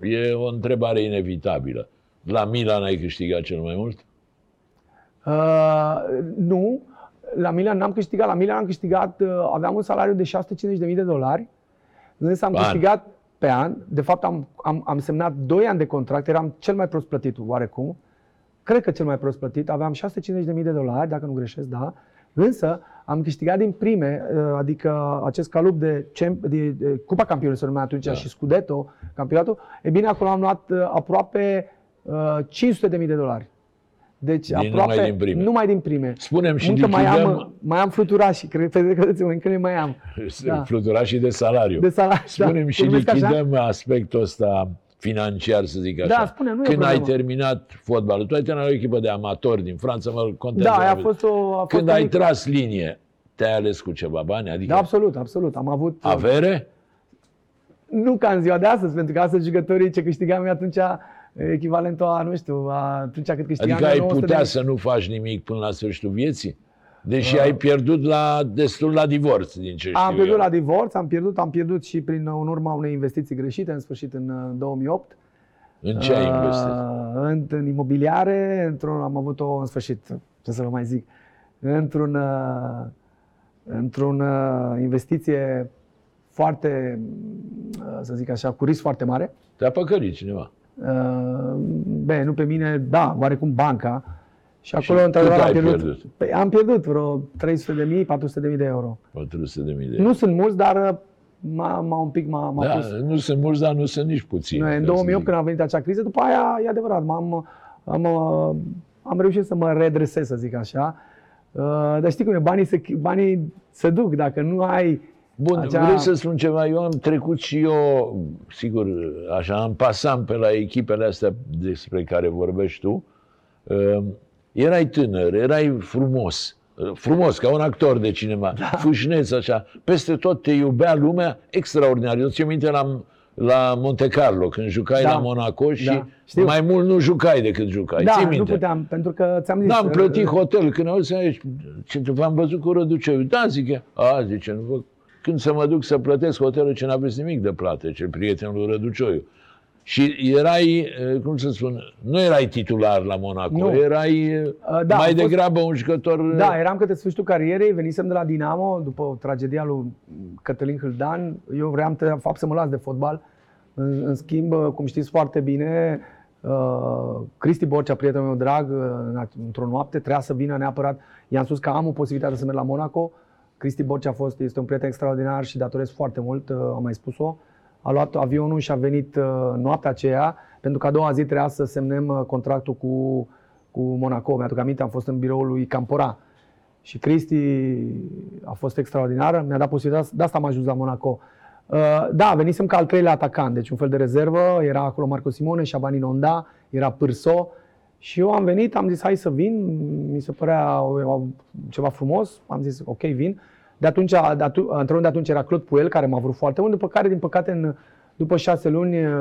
că e o întrebare inevitabilă. La Milan ai câștigat cel mai mult? Uh, nu, la Milan n-am câștigat. La Milan am câștigat, uh, aveam un salariu de 650.000 de dolari, însă am Pe an. câștigat pe an. De fapt, am, am, am semnat 2 ani de contract, eram cel mai prost plătit oarecum. Cred că cel mai prost plătit. Aveam 650.000 de dolari, dacă nu greșesc, da. Însă am câștigat din prime, uh, adică acest calup de, champ, de, de Cupa Campionilor, se numea atunci, Da. și Scudetto, campionatul. E bine, acolo am luat uh, aproape uh, 500.000 de dolari. Deci Din- aproape numai din prime. numai din prime. Spunem și Încă mai am, lichidăm mai am fluturași, cred, credeți-mă, încă le mai am. da. fluturașii de salariu. De salari. Spunem da. și Se numesc așa? lichidăm aspectul ăsta financiar, să zic așa. Da, spune, nu e Când ai problemă. terminat fotbalul, tu ai terminat o echipă de amatori din Franța, mă contează. Da, a mult. fost o... A fost Când o ai mică- tras linie, te-ai ales cu ceva bani? Adică Da, absolut, absolut. Am avut... avere? Nu ca în ziua de astăzi, pentru că astăzi jucătorii ce câștigam eu atunci, echivalentul a, nu știu, a, atunci cât câștigam Adică eu ai 900 putea de... să nu faci nimic până la sfârșitul vieții? Deși ai pierdut la destul la divorț, din ce știu Am pierdut eu. la divorț, am pierdut, am pierdut și prin în urma unei investiții greșite, în sfârșit în uh, 2008. În ce ai investit? Uh, în, în imobiliare, într-un, am avut o, în sfârșit, ce să vă mai zic, într-un, uh, într-un uh, investiție foarte, uh, să zic așa, cu risc foarte mare. Te-a păcălit cineva. Uh, Bine, nu pe mine, da, oarecum banca. Și acolo, Și într-adevăr, cât am ai pierdut. pierdut? Păi, am pierdut vreo 300 de mii, 400 de mii de euro. 400 de mii de euro. Nu sunt mulți, dar uh, m-a, m-a un pic m-a, m-a Da, pus. nu sunt mulți, dar nu sunt nici puțini. Noi, ca în să 2008, zic. când a venit acea criză, după aia, e adevărat, m-am, am, uh, am reușit să mă redresez, să zic așa. Uh, dar știi cum e, banii se, banii se duc. Dacă nu ai Bun, acea... Acea... vrei să spun ceva? Eu am trecut și eu, sigur, așa, am pasam pe la echipele astea despre care vorbești tu. Uh, erai tânăr, erai frumos, uh, frumos, ca un actor de cinema, da. fâșneț așa, peste tot te iubea lumea, extraordinar. Eu ți minte la, la Monte Carlo, când jucai Da. la Monaco și Da, știu. mai mult nu jucai decât jucai. Da, Ții nu minte? puteam, pentru că ți-am zis... N-am uh, plătit hotel. Când auzi aici, ce v-am văzut cu Răduceu. Da, zic eu. A, zice, nu vă... Când să mă duc să plătesc hotelul, ce n-aveți nimic de plată, cel prietenul lui Răducioiu. Și erai, eh, cum să spun, nu erai titular la Monaco, Nu. erai eh, da, mai am fost- degrabă un jucător... eh, Da, eram către sfârșitul carierei, venisem de la Dinamo după tragedia lui Cătălin Hâldan. Eu vreau de fapt să mă las de fotbal. În, în schimb, cum știți foarte bine, uh, Cristi Borcea, prietenul meu drag, uh, în- într-o noapte trebuia să vină neapărat. I-am spus că am o posibilitate să merg la Monaco. Cristi Borcea a fost, este un prieten extraordinar și datorez foarte mult, uh, am mai spus-o. A luat avionul și a venit uh, noaptea aceea, pentru că a doua zi trebuia să semnăm uh, contractul cu, cu Monaco. Mi-aduc aminte, am fost în biroul lui Campora. Și Cristi a fost extraordinară, mi-a dat posibilitatea, de asta am ajuns la Monaco. Uh, Da, venisem ca al treilea atacant, deci un fel de rezervă, era acolo Marco Simone, Șabani Nonda, era Pârso și eu am venit, am zis hai să vin, mi se părea o- ceva frumos, am zis ok, vin. De atunci, de atu- antrenorul de atunci era Claude Puel, care m-a vrut foarte mult, după care, din păcate, în, după șase luni, uh,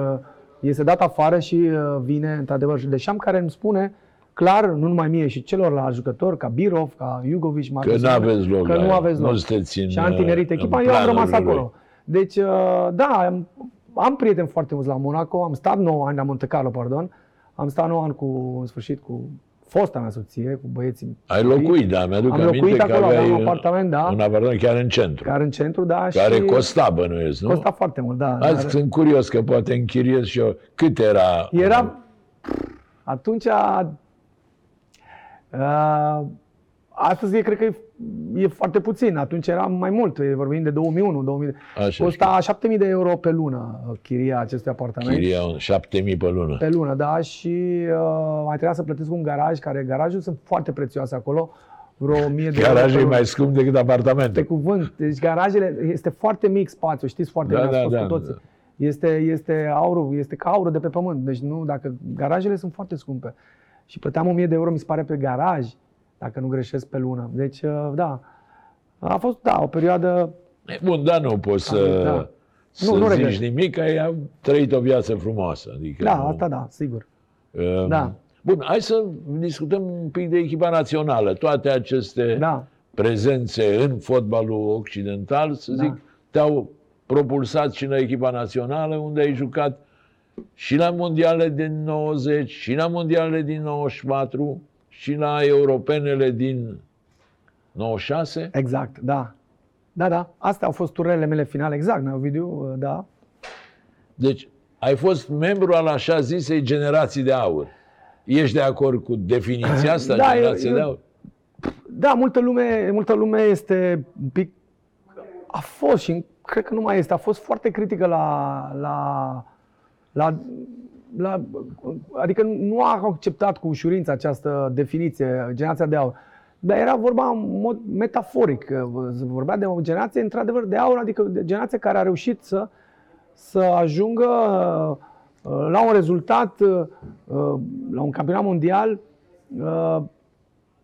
este dat afară și uh, vine, într-adevăr, Deșam, care îmi spune clar, nu numai mie și celorlalți jucători, ca Birov, ca Jugovic, Marco Că Simone, n-aveți loc că la nu el, aveți nu loc. sunteți în, și a întinerit în echipa, eu am rămas planurile lui. acolo. Deci, uh, da, am, am prieteni foarte mulți la Monaco, am stat 9 ani la Monte Carlo, pardon, am stat 9 ani cu, în sfârșit, cu fosta mea soție, cu băieții. Ai locuit, da, mi-aduc Am aminte locuit că acolo, aveai aveam un apartament, da. un apartament chiar în centru, Care în centru, da, care și costa bănuiesc, nu? costa foarte mult, da. Azi dar- sunt curios că poate închiriez și eu. Cât era? Era atunci uh, astăzi e, cred că e, e foarte puțin. Atunci era mai mult, e vorbim de 2001, 2000. Așa, Costa 7000 de euro pe lună uh, chiria acestui apartament. Chiria un 7000 pe lună. Pe lună, da, și uh, mai trebuia să plătesc un garaj, care garajul sunt foarte prețioase acolo, vreo 1000 de euro. Garajul pe e lună. mai scump decât Pe apartamentul. cuvânt. Deci garajele, este foarte mic spațiu, știți foarte Da, bine, da, ați fost da, cu toții. da. Este, este aurul, este ca aurul de pe pământ. Deci nu, dacă garajele sunt foarte scumpe. Și plăteam 1000 de euro, mi se pare, pe garaj, dacă nu greșesc pe lună. Deci, uh, da, a fost, da, o perioadă, E Bun, dar nu poți să, Da. să Nu, nu regret. zici nimic, că ai trăit o viață frumoasă. Adică da, nu, asta da, sigur. Um, Da. Bun, hai să discutăm un pic de echipa națională. Toate aceste Da. prezențe în fotbalul occidental, să Da. zic, te-au propulsat și la echipa națională, unde ai jucat și la mondiale din 90, și la mondialele din 94, și la europenele din 96. Exact, da. Da, da, astea au fost turele mele finale, exact, Ovidiu, uh, da. Deci, ai fost membru al așa zisei generații de aur. Ești de acord cu definiția asta, Da, eu- generație eu- de aur? Da, multă lume, multă lume este un pic... A fost și cred că nu mai este. A fost foarte critică la... la, la, la adică nu a acceptat cu ușurință această definiție, generația de aur. Dar era vorba în mod metaforic. Se vorbea de o generație, într-adevăr, de aur, adică de generație care a reușit să, să ajungă uh, la un rezultat, uh, la un campionat mondial uh,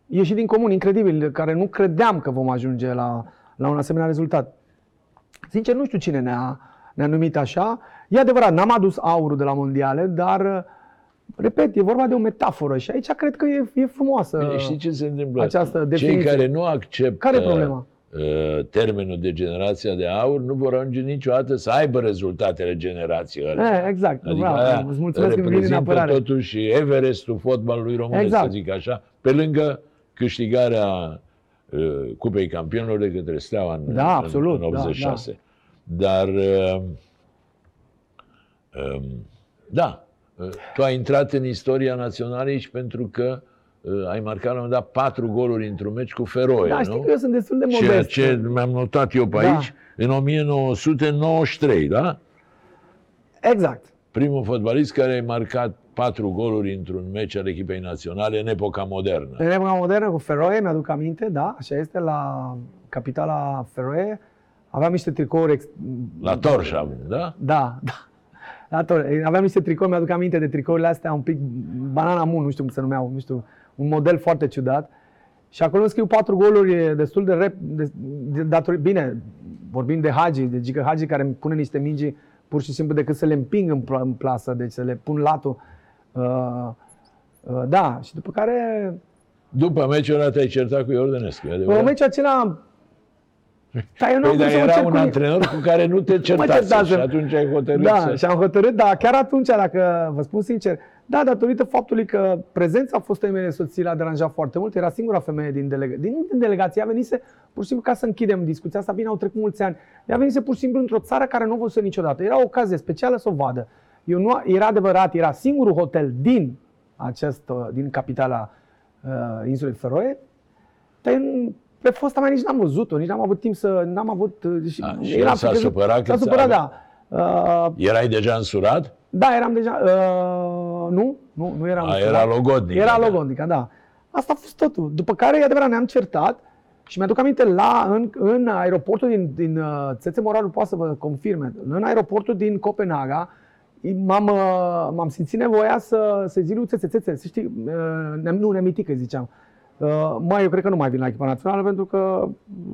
ieșit din comun, incredibil, care nu credeam că vom ajunge la, la un asemenea rezultat. Sincer, nu știu cine ne-a, ne-a numit așa. E adevărat, n-am adus aurul de la mondiale, dar, repet, e vorba de o metaforă și aici cred că e, e frumoasă Bine, știi ce se întâmplă? această Cei definiție. care nu acceptă Care e problema? uh, termenul de generația de aur nu vor ajunge niciodată să aibă rezultatele generației alea. E, exact, Adică vreau, aia îți mulțumesc că îmi vine în reprezintă apărare. totuși Everestul fotbalului românesc, Exact. să zic așa, pe lângă câștigarea uh, Cupei Campionilor de către Steaua în, Da, în- absolut, în da, 86. Dar, uh, um, da, uh, tu ai intrat în istoria națională aici pentru că uh, ai marcat la un moment dat patru goluri într-un meci cu Feroe, Da, nu? știi că eu sunt destul de Ceea modest. ce mi-am notat eu pe Da. aici, în 1993, da? Exact. Primul fotbalist care a marcat patru goluri într-un meci al echipei naționale în epoca modernă. În epoca modernă cu Feroe, mi-aduc aminte, da, așa este, la capitala Feroe. Aveam niște tricouri... Ex... La Torșa, da? Da, da. La Tor- aveam niște tricouri, mi-aduc aminte de tricourile astea, un pic banana moon, nu știu cum se numeau, nu știu, un model foarte ciudat. Și acolo scriu patru goluri destul de rep, de, de, datori, bine, vorbim de Hagi, de Gică Hagi care îmi pune niște mingi pur și simplu decât să le împing în, pl- în plasă, deci să le pun latul. Uh, uh, da, și după care, După meciul ăla te-ai certat cu Iordănescu, e în adevărat? meciul acela, dar eu nu am Păi, vrut dar să mă era cer un cu nimeni. antrenor cu care nu te certase certasem. și atunci ai hotărât Da, să... și am hotărât, da, chiar atunci, dacă vă spun sincer, da, datorită faptului că prezența fostei mele soții l-a deranjat foarte mult, era singura femeie din, delega- din, din delegație, ea venise pur și simplu ca să închidem discuția asta, bine, au trecut mulți ani, ea venise pur și simplu într-o țară care nu o văzuse niciodată, era o ocazie specială să o vadă. Eu nu, era adevărat, era singurul hotel din acest, din capitala uh, insulei Feroe, dar eu nu- pe fosta mea nici n-am văzut-o, nici n-am avut timp să, n-am avut... uh, Și A, și el s-a pe- supărat S-a că supărat, ți-a- da. Uh, Erai deja însurat? da, eram deja... Uh, nu, nu, nu eram... A, era logodnică, Era da. logodnică, da. Asta a fost totul. După care, e adevărat, ne-am certat și mi-aduc aminte la, în, în aeroportul din, din uh, Țețe Moralul poate să vă confirme, în aeroportul din Copenhaga, m-am, uh, m-am simțit nevoia să, să zic lui Țețe, Țețe, să știi, uh, ne, nu, nemitică ziceam. Uh, mai, eu cred că nu mai vin la echipa națională pentru că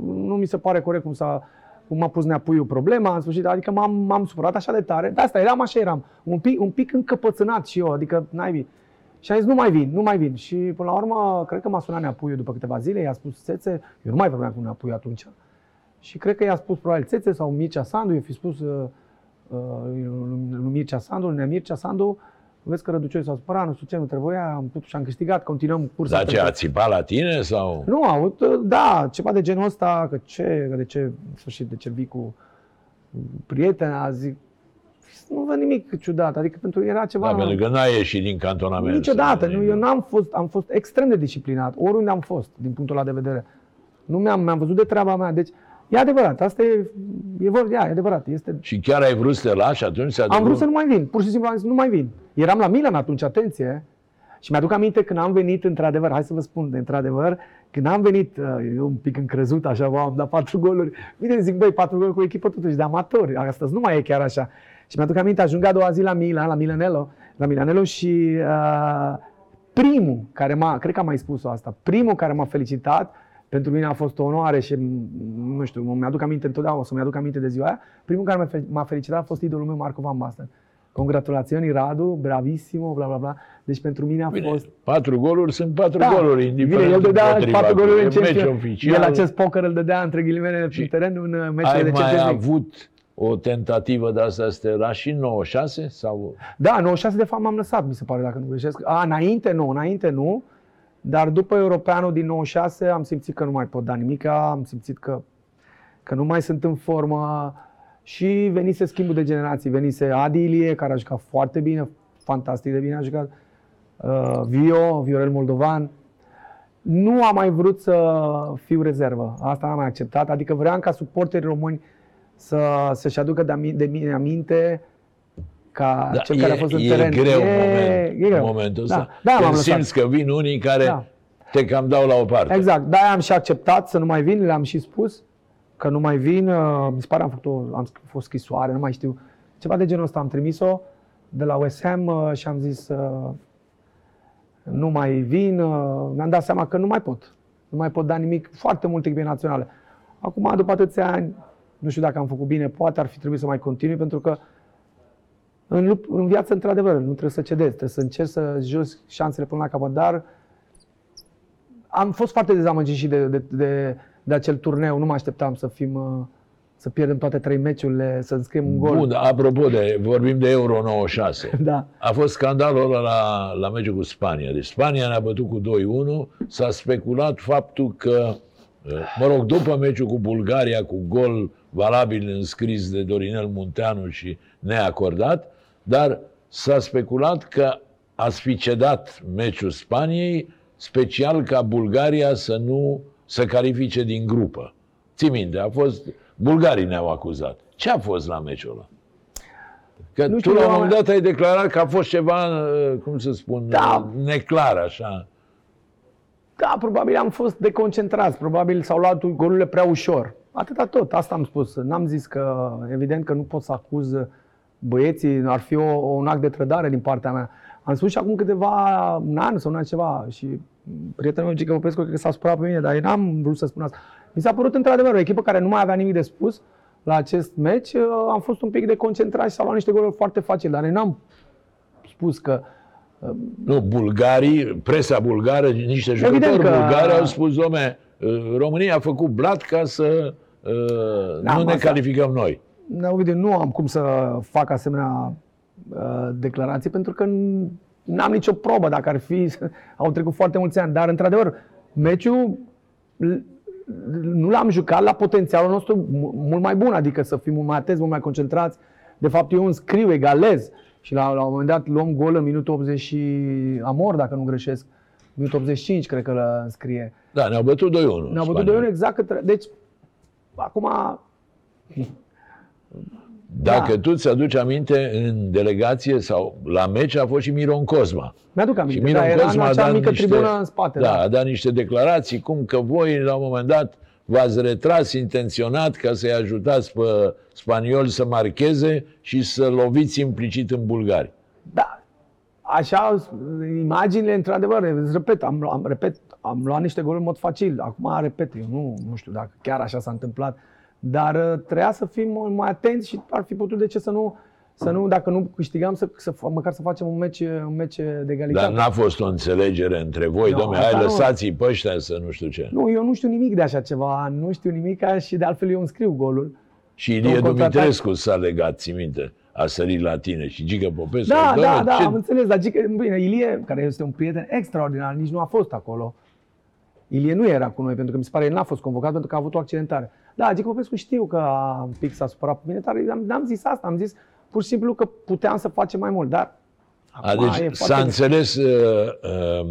nu mi se pare corect cum s-a cum m-a pus neapuiul problema, în sfârșit, adică m-am, m-am supărat așa de tare. De asta eram așa eram, un pic, un pic încăpățânat și eu, adică n-ai Și am zis, nu mai vin, nu mai vin. Și până la urmă, cred că m-a sunat neapuiul după câteva zile, i-a spus Țețe, eu nu mai vorbeam cu neapuiul atunci. Și cred că i-a spus probabil Țețe sau Mircea Sandu, i-a fi spus uh, uh, lui Mircea Sandu, lui Mircea Sandu, vezi că Răducioi s-a supărat, nu știu ce, nu trebuia, am putut și am câștigat, continuăm cursa. Dar ce, pentru- a țipat la tine sau... nu, a avut, da, ceva de genul ăsta, că ce, că de ce, în sfârșit, de ce vii cu prietena, zic, nu văd nimic ciudat, adică pentru era ceva... Da, pentru că n-ai ieșit din cantonament. Niciodată, să- nu, eu n-am fost, am fost extrem de disciplinat, oriunde am fost, din punctul ăla de vedere. Nu mi-am, mi-am văzut de treaba mea, deci e adevărat, asta e, e vorba, e adevărat, este... Și chiar ai vrut să te lași atunci? S-a Am vrut să nu mai vin, pur și simplu am zis, nu mai vin. Eram la Milan atunci, atenție, și mi-aduc aminte când am venit, într-adevăr, hai să vă spun, de într-adevăr, când am venit, uh, eu un pic încrezut, așa, wow, am dat patru goluri. Bine, zic, băi, patru goluri cu o echipă totuși de amatori, astăzi nu mai e chiar așa. Și mi-aduc aminte, ajung a doua zi la Milan, la Milanello, la Milanello și uh, primul care m-a, cred că am mai spus-o asta, primul care m-a felicitat, pentru mine a fost o onoare și, m- nu știu, mi-aduc aminte întotdeauna, o să-mi aduc aminte de ziua aia, primul care m-a fe- m-a felicitat a fost idolul meu, Marco Van Basten. Congratulațiuni, Radu, bravissimo, bla bla bla. Deci pentru mine a Bine, fost... patru goluri sunt patru Da, goluri, indiferent Bine, el dădea împotriva patru cui. goluri în E meci Champions oficial. El acest poker îl dădea între ghilimele pe teren în uh, meciurile Ai de mai Champions League. avut o tentativă de asta să te lași și în 96? Sau... Da, 96 de fapt m-am lăsat, mi se pare, dacă nu greșesc. A, înainte nu, înainte nu. Dar după Europeanul din 96 am simțit că nu mai pot da nimic, am simțit că, că nu mai sunt în formă și venise schimbul de generații. Venise Adi Ilie, care a jucat foarte bine, fantastic de bine a jucat, uh, Vio, Viorel Moldovan. Nu am mai vrut să fiu rezervă, asta n-am mai acceptat, adică vreau ca suporterii români să, să-și aducă de, ami- de mine aminte ca Da, cel care a e- fost în e teren. greu e, moment, e greu. în momentul da. ăsta. Da, Când m-am lăsat. simți că vin unii care Da. te cam dau la o parte. Exact, de am și acceptat să nu mai vin, le-am și spus că nu mai vin, uh, mi se pare am făcut o, am sc- fost scrisoare, nu mai știu, ceva de genul ăsta am trimis-o de la West Ham uh, și am zis uh, nu mai vin, uh, mi-am dat seama că nu mai pot, nu mai pot da nimic, foarte multe echipe naționale. Acum, după atâția ani, nu știu dacă am făcut bine, poate ar fi trebuit să mai continui, pentru că în, lup- în viață, într-adevăr, nu trebuie să cedezi, trebuie să încerci să joci șansele până la capăt, dar am fost foarte dezamăgit și de, de, de, de acel turneu. Nu mă așteptam să fim, uh, să pierdem toate trei meciurile, să înscriem un gol. Bun, apropo de, vorbim de Euro 96. Da. A fost scandalul ăla la, la meciul cu Spania. Deci Spania ne-a bătut cu 2-1. S-a speculat faptul că, mă rog, după meciul cu Bulgaria, cu gol valabil înscris de Dorinel Munteanu și neacordat, dar s-a speculat că ați fi cedat meciul Spaniei special ca Bulgaria să nu să califice din grupă. Ții minte, a fost... Bulgarii ne-au acuzat. Ce a fost la meciul ăla? Că Nu tu știu, la un eu am- moment dat ai declarat că a fost ceva, uh, cum să spun, Da. uh, neclar așa. Da, probabil am fost deconcentrați, probabil s-au luat golurile prea ușor. Atâta tot, asta am spus. N-am zis că, evident că nu pot să acuz băieții, ar fi o, un act de trădare din partea mea. Am spus și acum câteva un an sau un an ceva și prietenul meu, Gică Popescu, cred că s-a supărat pe mine, dar eu n-am vrut să spun asta. Mi s-a părut într-adevăr o echipă care nu mai avea nimic de spus la acest meci. Am fost un pic de concentrat și s-au luat niște goluri foarte facile, dar eu n-am spus că Nu, bulgarii, presa bulgară, niște Evident jucători că- bulgari au spus, domne, uh, România a făcut blat ca să uh, Da, nu ne asta- calificăm noi. Da, uite, nu am cum să fac asemenea uh, declarații pentru că n- n-am nicio probă dacă ar fi, au trecut foarte mulți ani, dar într-adevăr, meciul l- nu l-am jucat la potențialul nostru mu- mult mai bun, adică să fim mult mai atenți, mult mai concentrați. De fapt, eu înscriu, egalez și la, la un moment dat luăm gol în minutul 80 și amor, dacă nu greșesc. Minutul 85, cred că îl înscrie. Da, ne-au bătut 2-1. Ne-au bătut spaniolii. 2 exact către... Deci, acum Dacă Da. tu ți-aduci aminte, în delegație sau la meci a fost și Miron Cosma. Mi-aduc Și aminte, Miron da, era în Cosma a acea dat mică niște, tribună în spate. da, Da, a dat niște declarații cum că voi la un moment dat v-ați retras intenționat ca să-i ajutați pe spanioli să marcheze și să loviți implicit în bulgari. da. Așa, imaginile, într-adevăr, îți repet, am, am, repet, am luat niște goluri în mod facil. Acum, repet, eu nu, nu știu dacă chiar așa s-a întâmplat, dar uh, trebuia să fim mult mai atenți și ar fi putut de ce să nu, să nu dacă nu câștigam, să, să, măcar să facem un meci, un meci de egalitate. Dar n-a fost o înțelegere între voi, Nu, domne, asta hai nu. lăsați-i pe ăștia să nu știu ce. Nu, eu nu știu nimic de așa ceva, nu știu nimic și de altfel eu îmi scriu golul. Și Ilie Un contraatac. Dumitrescu s-a legat, ții minte, a sărit la tine și Gică Popescu. Da, domne, da, da, ce- am înțeles, dar Gică, bine, Ilie, care este un prieten extraordinar, nici nu a fost acolo. Ilie nu era cu noi, pentru că mi se pare el n-a fost convocat pentru că a avut o accidentare. Da, Gică Popescu știu că a, un pic s-a supărat pe mine, dar am- n-am zis asta, am zis pur și simplu că puteam să facem mai mult, dar A, acum deci e s-a foarte- înțeles, uh, uh,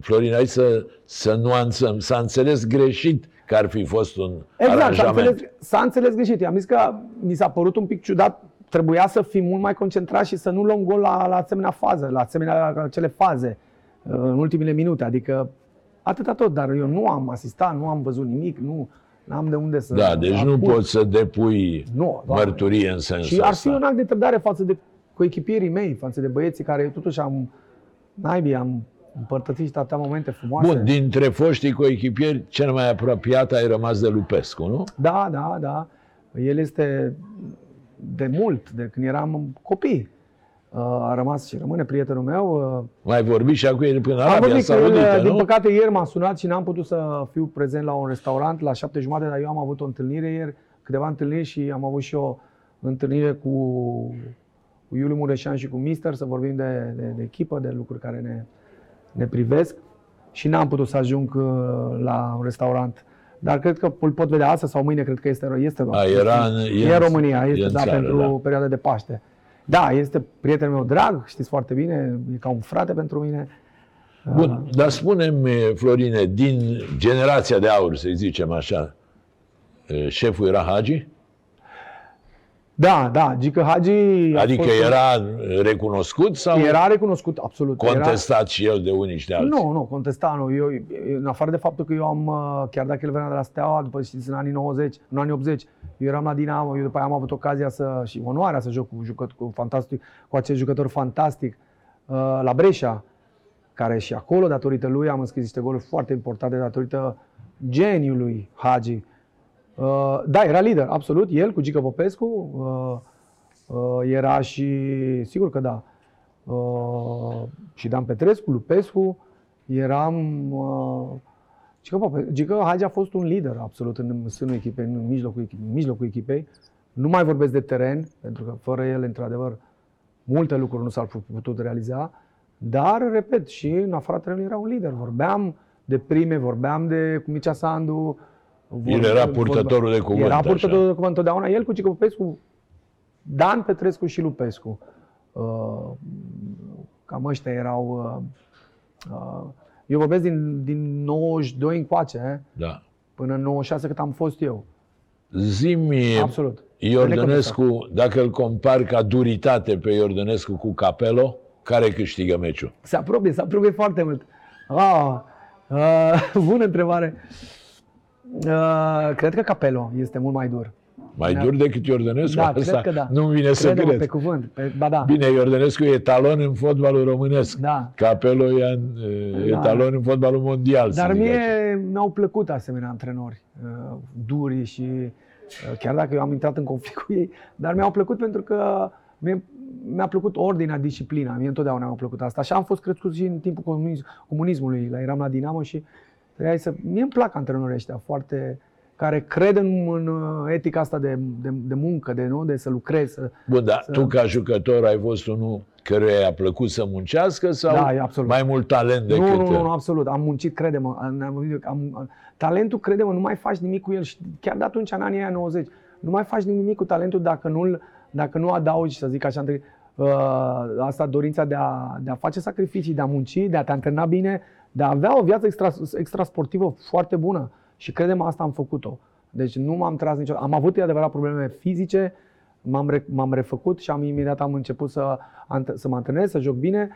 Florin, aici să, să nuanțăm, s-a înțeles greșit că ar fi fost un Exact, s-a aranjament. înțeles, s-a înțeles greșit. I-am zis că mi s-a părut un pic ciudat, trebuia să fim mult mai concentrați și să nu luăm gol la, la asemenea fază, la asemenea la acele faze uh, în ultimele minute. Adică atâta tot, dar eu nu am asistat, nu am văzut nimic, nu am de unde să Da, deci nu acuz. poți să depui Nu, doamne. mărturie în sensul Și ar fi ăsta. un act de trădare față de coechipierii mei, față de băieții care totuși am, naibii, am împărtățit și atâtea momente frumoase. Bun, dintre foștii coechipieri, cel mai apropiat ai rămas de Lupescu, nu? Da, da, da. El este de mult, de când eram copii. Uh, A rămas și rămâne prietenul meu. Uh, Mai vorbi și acum el până Am Arabia vorbit cu el, Saudită, din nu? păcate ieri m-a sunat și n-am putut să fiu prezent la un restaurant la șapte jumate, dar eu am avut o întâlnire ieri, câteva întâlniri și am avut și o întâlnire cu, cu Iuliu Mureșan și cu Mister să vorbim de, de, de echipă, de lucruri care ne, ne privesc și n-am putut să ajung uh, la un restaurant. Dar cred că îl pot vedea astăzi sau mâine, cred că este, este, A, era în, e în România, e este în da, țară, pentru da. perioada de Paște. Da, este prietenul meu drag, știți foarte bine, e ca un frate pentru mine. Bun, dar spune-mi, Florine, din generația de aur, să zicem așa, eh, șeful era Hagi? Da, da, Gică Hagi a Adică fost, era recunoscut sau era recunoscut absolut. contestat și el de unii și de Era, alții? nu, nu, contesta, nu. Eu, în afară de faptul că eu am, uh, chiar dacă el venea de la Steaua, după știți, în anii 90, în anii 80, eu eram la Dinamo, eu după aia am avut ocazia să, și onoarea să joc cu, jucăt, cu, fantastic, cu acest jucător fantastic uh, la Brescia, care și acolo, datorită lui, am înscris niște goluri foarte importante, datorită geniului Hagi. Uh, da, era lider, absolut, el cu Gică Popescu, uh, uh, era și, sigur că da, uh, și Dan Petrescu, Lupescu, eram... Uh, Gică, Pope, Gică Hagi a fost un lider absolut în sânul echipei, în mijlocul, echipei, în mijlocul echipei. Nu mai vorbesc de teren, pentru că fără el, într-adevăr, multe lucruri nu s-ar fi putut realiza, dar, repet, și în afara terenului era un lider. Vorbeam de prime, vorbeam de cu Mircea Sandu. El era purtătorul de cuvânt, Era așa. purtătorul de cuvânt întotdeauna. El cu Cică Popescu, Dan Petrescu și Lupescu. Uh, cam ăștia erau... Uh, uh, eu vorbesc din, din 92 încoace, eh, Da. până în 96 cât am fost eu. Zimi, Absolut. Iordănescu, dacă îl compar ca duritate pe Iordănescu cu Capello, care câștigă meciul? Se apropie, se apropie foarte mult. Ah, uh, bună întrebare. Uh, cred că Capello este mult mai dur. Mai Da. dur decât Iordănescu? Da, Asta cred că da. nu-mi vine să Crede-mă cred. pe cuvânt. Pe, ba da. Bine, Iordănescu e etalon în fotbalul românesc. Da. Capello e e Da. etalon în fotbalul mondial. să Dar zic mie așa. mi-au plăcut asemenea antrenori uh, duri și uh, chiar dacă eu am intrat în conflict cu ei, dar mi-au plăcut pentru că mie, mi-a plăcut ordinea, disciplina. Mie întotdeauna mi-a plăcut asta. Așa am fost crescut și în timpul comunism, comunismului. La, eram la Dinamo și trebuia să... Mie îmi plac antrenorii ăștia foarte care cred în, în uh, etica asta de, de, de muncă, de, nu? de să lucrezi. Să, Bun, dar să- tu ca jucător ai fost unul căruia i-a plăcut să muncească sau Da, e absolut. mai mult talent decât... Nu, nu, nu, nu, absolut. Am muncit, crede-mă. Am, am, am, talentul, crede-mă, nu mai faci nimic cu el. Și chiar de atunci, în anii aia 90, nu mai faci nimic cu talentul dacă nu, dacă nu adaugi, să zic așa, între, uh, asta dorința de a, de a face sacrificii, de a munci, de a te antrena bine, de a avea o viață extra, extra sportivă foarte bună. Și credem asta am făcut-o. Deci nu m-am tras niciodată. Am avut, e adevărat, probleme fizice, m-am, re, m-am refăcut și am imediat am început să, ant- să mă antrenez, să joc bine,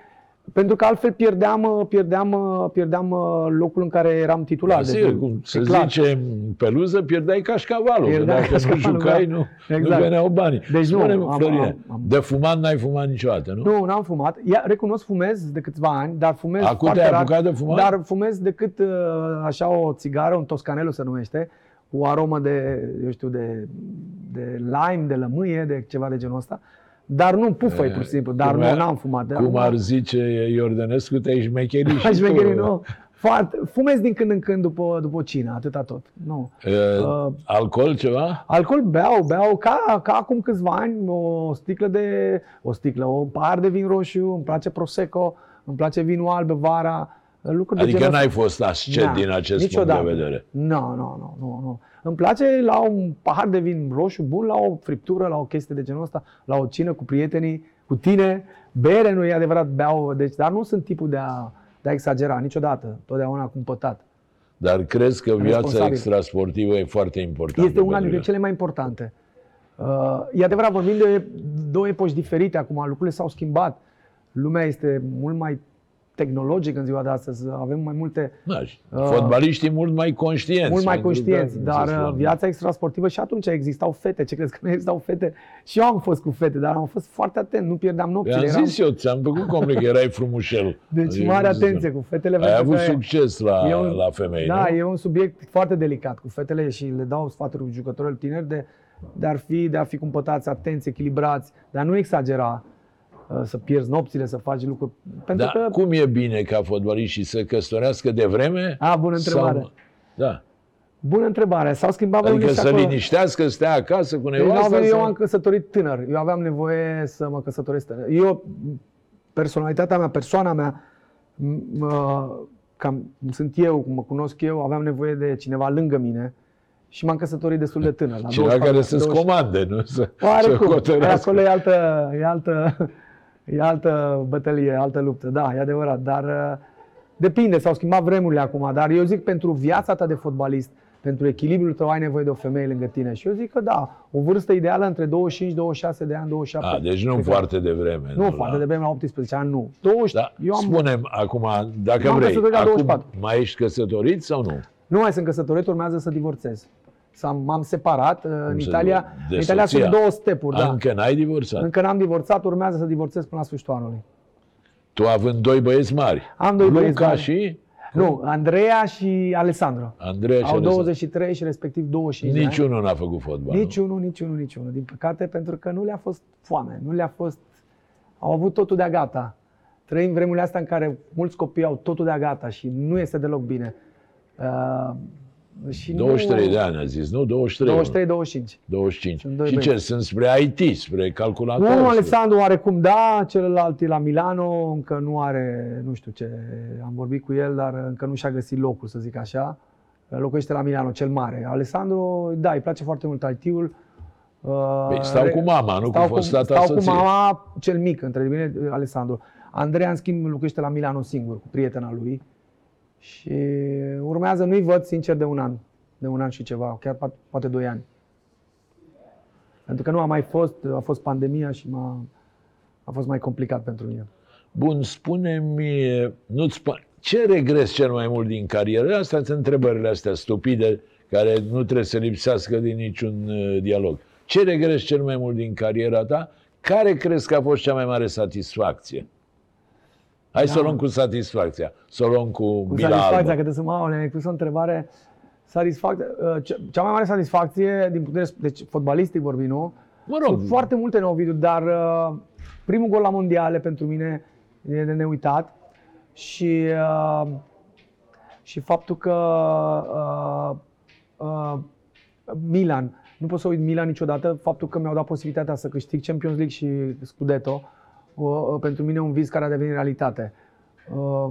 pentru că altfel pierdeam, pierdeam, pierdeam locul în care eram titular. Da, Deci, sigur, cum e se clar. zice în peluză, pierdeai cașcavalul. că Pierdeai dacă cașcavalul, nu jucai, da. nu, Exact. nu veneau banii. Deci nu, Spune-mi, am- Florine, am- am- de fumat n-ai fumat niciodată, nu? Nu, n-am fumat. Ia, recunosc, fumez de câțiva ani, dar fumez Acum foarte te-ai rar, apucat de fumat? Dar fumez decât uh, așa o țigară, un toscanelo se numește, cu aromă de, eu știu, de, de lime, de lămâie, de ceva de genul ăsta. Dar nu pufă E, pur și simplu, dar cum nu, ar- n-am fumat. Dar Cum nu- ar zice Iordănescu, te-ai șmecherit și Aș tu. șmecheri, nu. Foarte, fumez din când în când după, după cină, atâta tot. Nu. Uh, Uh, alcool ceva? Alcool beau, beau ca, ca acum câțiva ani, o sticlă de, o sticlă, o pahar de vin roșu, îmi place Prosecco, îmi place vinul alb vara, lucruri de Adică genul n-ai ăsta. fost ascet Da, din acest niciodată. punct de vedere. Nu, nu, nu, nu, nu. Îmi place la un pahar de vin roșu bun, la o friptură, la o chestie de genul ăsta, la o cină cu prietenii, cu tine. Bere nu e adevărat, beau, deci, dar nu sunt tipul de a, de a exagera niciodată, totdeauna cumpătat. Dar crezi că viața Responsabil. extrasportivă e foarte importantă? Este una pentru dintre tine? cele mai importante. Uh, e adevărat, vorbim de două epoci diferite acum, lucrurile s-au schimbat. Lumea este mult mai tehnologică în ziua de astăzi, avem mai multe, Da, și Uh, fotbaliștii mult mai conștienți. mult mai pentru că, conștienți, cum dar se uh, spune, viața extrasportivă și atunci existau fete. Ce crezi că nu existau fete? Și eu am fost cu fete, dar am fost foarte atent, nu pierdeam nopțile. I-am eram- zis eu, ți-am făcut compliment că erai frumușel. Deci Adică, mare cum să atenție spun. cu fetele. Ai pentru avut că succes la, e un- la femei, Da, nu? e un subiect foarte delicat cu fetele și le dau sfaturi jucătorilor tineri de, de, ar fi, de a fi cumpătați, atenți, echilibrați, dar nu exagera uh, să pierzi nopțile, să faci lucruri. Pentru Dar că, cum e bine ca fotbaliștii să căsătorească de vreme? A, bună întrebare. Sau... Da. bună întrebare, s-au schimbat Adică vremurile și să acolo. liniștească, să stea acasă cu Deci, n-au nevasta? venit, eu sau- am căsătorit tânăr. Eu aveam nevoie să mă căsătoresc tânăr. Eu, personalitatea mea, persoana mea, m- mă, cam sunt eu, cum mă cunosc eu, aveam nevoie de cineva lângă mine și m-am căsătorit destul de tânăr. La Cineva 24, care să-ți 20. comande, nu? Să, să Oarecum, hotărească. acolo e altă, e altă, e altă bătălie, altă luptă, da, e adevărat, dar uh, depinde, s-au schimbat vremurile acum, dar eu zic pentru viața ta de fotbalist, pentru echilibrul tău ai nevoie de o femeie lângă tine și eu zic că da, o vârstă ideală între 25-26 de ani, 27. A, deci nu Cred că- foarte devreme. Nu, foarte de vreme la 18 ani, nu. 20, Da, eu am, Spunem acum, dacă M-am vrei, căsătorit la acum 24. mai ești căsătorit sau nu? nu mai sunt căsătorit, urmează să divorțez. S-am, m-am separat, uh, în se Italia, divo- de în Italia soția? sunt două stepuri, da. Încă n-ai divorțat. Încă n-am divorțat, urmează să divorțez până la sfârșitul anului. Tu având doi băieți mari. Am doi Luca băieți mari. și Nu, Andreea și Alessandro. Andreea și Au Alexandru. 23 și respectiv 25 de ani. Niciunul n-a făcut fotbal. nu? Niciunul, niciunul, niciunul. Din păcate, pentru că nu le-a fost foame, nu le-a fost... Au avut totul de-a gata. Trăim vremurile astea în care mulți copii au totul de-a gata și nu este deloc bine. Uh, și 23 nu... de ani a zis, nu? 23. 23-25. 25. Sunt doi Și ce? băieți. Sunt spre IT, spre calculator? Unul, spre- Alessandro, oarecum da, celălalt e la Milano, încă nu are, nu știu ce, am vorbit cu el, dar încă nu și-a găsit locul, să zic așa. Locuiește la Milano, cel mare. Alessandro, da, îi place foarte mult IT-ul. Uh, Păi, stau cu mama, nu cu stau fosta ta Stau cu soție. mama, cel mic, între bine, Alessandro. Andreea, în schimb, locuiește la Milano singur, cu prietena lui. Și urmează, nu-i văd, sincer, de un an. De un an și ceva, chiar poate- poate doi ani. Pentru că nu a mai fost, a fost pandemia și m-a, a fost mai complicat pentru mine. Bun, spune-mi, nu-ți sp- ce regres cel mai mult din carieră? Astea sunt întrebările astea stupide care nu trebuie să lipsească din niciun uh, dialog. Ce regres cel mai mult din cariera ta? Care crezi că a fost cea mai mare satisfacție? Hai da. să o luăm cu satisfacția. Să o luăm cu, Cu bila satisfacția, albă. că trebuie să mă ne-ai pus o întrebare. Satisfac... uh, ce- Cea mai mare satisfacție, din punct de vedere, deci fotbalistic vorbim, nu? Mă rog, Sunt foarte multe în Ovidiu, dar uh, primul gol la mondiale pentru mine e de neuitat și, uh, și faptul că uh, uh, Milan, nu pot să uit Milan niciodată, faptul că mi-au dat posibilitatea să câștig Champions League și Scudetto, uh, uh, pentru mine e un vis care a devenit realitate. Uh,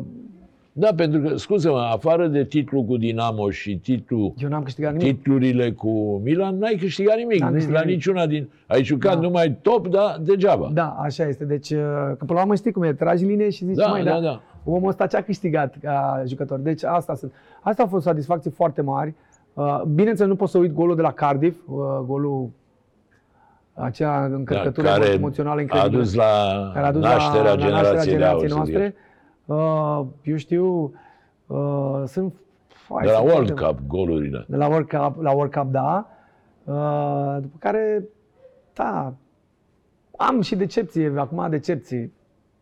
da, pentru că, scuze-mă, afară de titlul cu Dinamo și titlul, eu n-am câștigat nimic. titlurile cu Milan, n-ai câștigat nimic. N-am câștigat la nimic. niciuna din... Ai jucat Da. numai top, dar degeaba. Da, așa este. Deci, uh, că până la urmă știi cum e, tragi linie și zici, Da, mai, da, da. omul ăsta ce-a câștigat ca jucător. Deci asta sunt. Asta a fost satisfacții foarte mari. Uh, Bineînțeles, nu pot să uit golul de la Cardiff, uh, golul acea încărcătură Da, care emoțională a incredibilă. dus la care a dus nașterea la, la generației, nașterea de aur, generației să noastre. Uh, eu știu, uh, sunt... hai zic. De la să World vedem. Cup, golurile. De la World Cup, la World Cup, da. Uh, după care, da, am și decepție, acum decepții.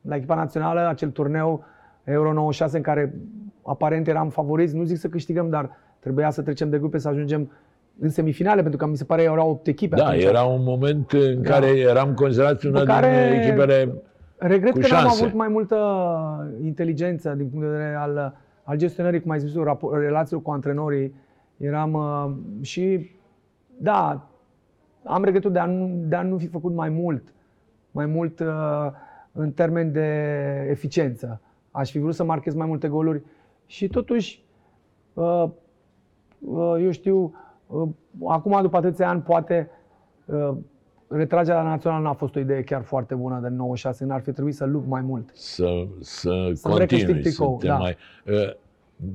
La echipa națională, acel turneu Euro 96 în care aparent eram favoriți, nu zic să câștigăm, dar trebuia să trecem de grupe, să ajungem în semifinale, pentru că mi se pare erau 8 echipe Da, atunci. era un moment în Da. care eram considerați una După care- din echipele... Regret cu că n-am șanse. avut mai multă inteligență din punct de vedere al, al gestionării, cum ai zis tu, rapo- relațiilor cu antrenorii. Eram uh, și, da, am regretul de a, nu, de a nu fi făcut mai mult, mai mult uh, în termen de eficiență. Aș fi vrut să marchez mai multe goluri și totuși, uh, uh, eu știu, uh, acum după atâția ani, poate uh, retragerea națională n-a fost o idee chiar foarte bună de 96, n-ar fi trebuit să lupt mai mult. să, să Să-mi recâștig continui, să tricou, te da. mai... Uh,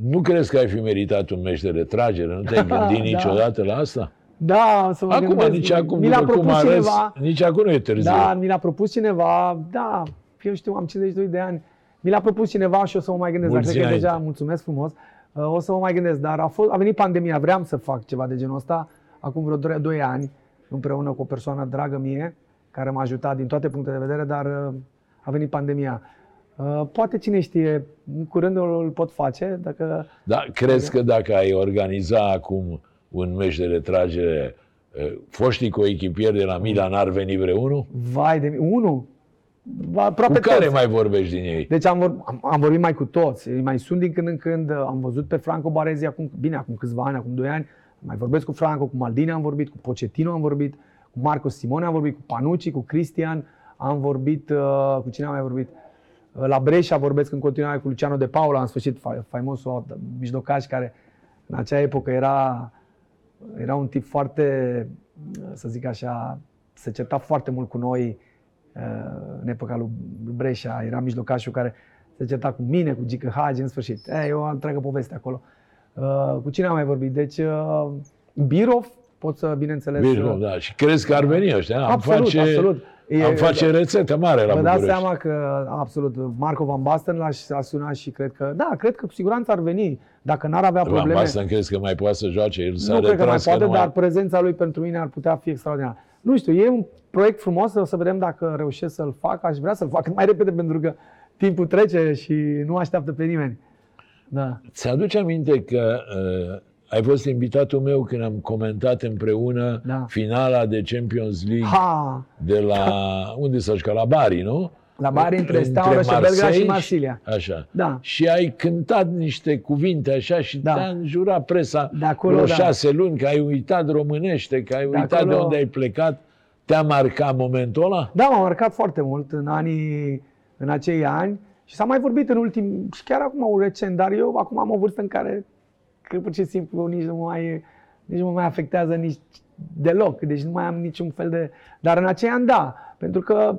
nu crezi că ai fi meritat un meci de retragere? Nu te-ai gândit Da. niciodată la asta? Da, o să mă Acum, gândesc. nici acum, mi l-a după cum propus arăți, cineva. nici acum nu e târziu. Da, mi l-a propus cineva, da, eu știu, am 52 de ani. Mi l-a propus cineva și o să mă mai gândesc, dar Mulți cred că înainte. deja, mulțumesc frumos, uh, o să mă mai gândesc, dar a, fost, a venit pandemia, vreau să fac ceva de genul ăsta, acum vreo 2 ani, împreună cu o persoană dragă mie, care m-a ajutat din toate punctele de vedere, dar uh, a venit pandemia. Uh, Poate cine știe, în curând îl pot face, dacă Da, crezi că dacă ai organiza acum un meci de retragere, eh, foștii coechipieri de la Milan ar veni vreunul? vai de mine, unul, aproape Cu care toți. mai vorbești din ei? Deci am, vor, am, am vorbit mai cu toți, îi mai sunt din când în când, am văzut pe Franco Barezi acum, bine, acum câțiva ani, acum 2 ani, mai vorbesc cu Franco, cu Maldini am vorbit, cu Pochettino am vorbit, cu Marco Simone am vorbit, cu Panucci, cu Cristian, am vorbit, uh, cu cine am mai vorbit? Uh, La Brescia vorbesc în continuare cu Luciano De Paula, în sfârșit, fa- faimosul mijlocaș care în acea epocă era, era un tip foarte, să zic așa, se certa foarte mult cu noi uh, în epoca lui Brescia, era mijlocașul care se certa cu mine, cu Gică Hagi, în sfârșit. E, e o întreagă poveste acolo. Uh, cu cine am mai vorbit? Deci, uh, Birov, pot să, bineînțeles... Birlo, uh, da. Și crezi că ar veni ăștia? Am Absolut, face, absolut. E- am face rețetă mare la Vă dați București. seama că, absolut, Marco Van Basten l-a sunat și cred că, da, cred că cu siguranță ar veni. Dacă n-ar avea Van probleme, Basten crezi că mai poate să joace? El s-a nu cred că mai retras poate, nu dar prezența lui pentru mine ar putea fi extraordinară. Nu știu, e un proiect frumos, o să vedem dacă reușesc să-l fac. Aș vrea să-l fac cât mai repede pentru că timpul trece și nu așteaptă pe nimeni. Da. Ți-aduce aminte că uh, ai fost invitatul meu când am comentat împreună Da. finala de Champions League Ha! de la... unde s-a jucat? La Bari, nu? La Bari între Steaua și Belgrad și Marseille Marsilia. Așa. Da. Și ai cântat niște cuvinte așa și Da. te-a înjurat presa De acolo, vreo da. șase luni că ai uitat românește, că ai uitat de acolo- unde ai plecat. Te-a marcat momentul ăla? Da, m-a marcat foarte mult în anii, în acei ani și s-a mai vorbit în ultim, și chiar acum recent, dar eu acum am o vârstă în care că pur și simplu nici nu mai, nici nu mă mai afectează nici deloc, deci nu mai am niciun fel de... Dar în acei ani da, pentru că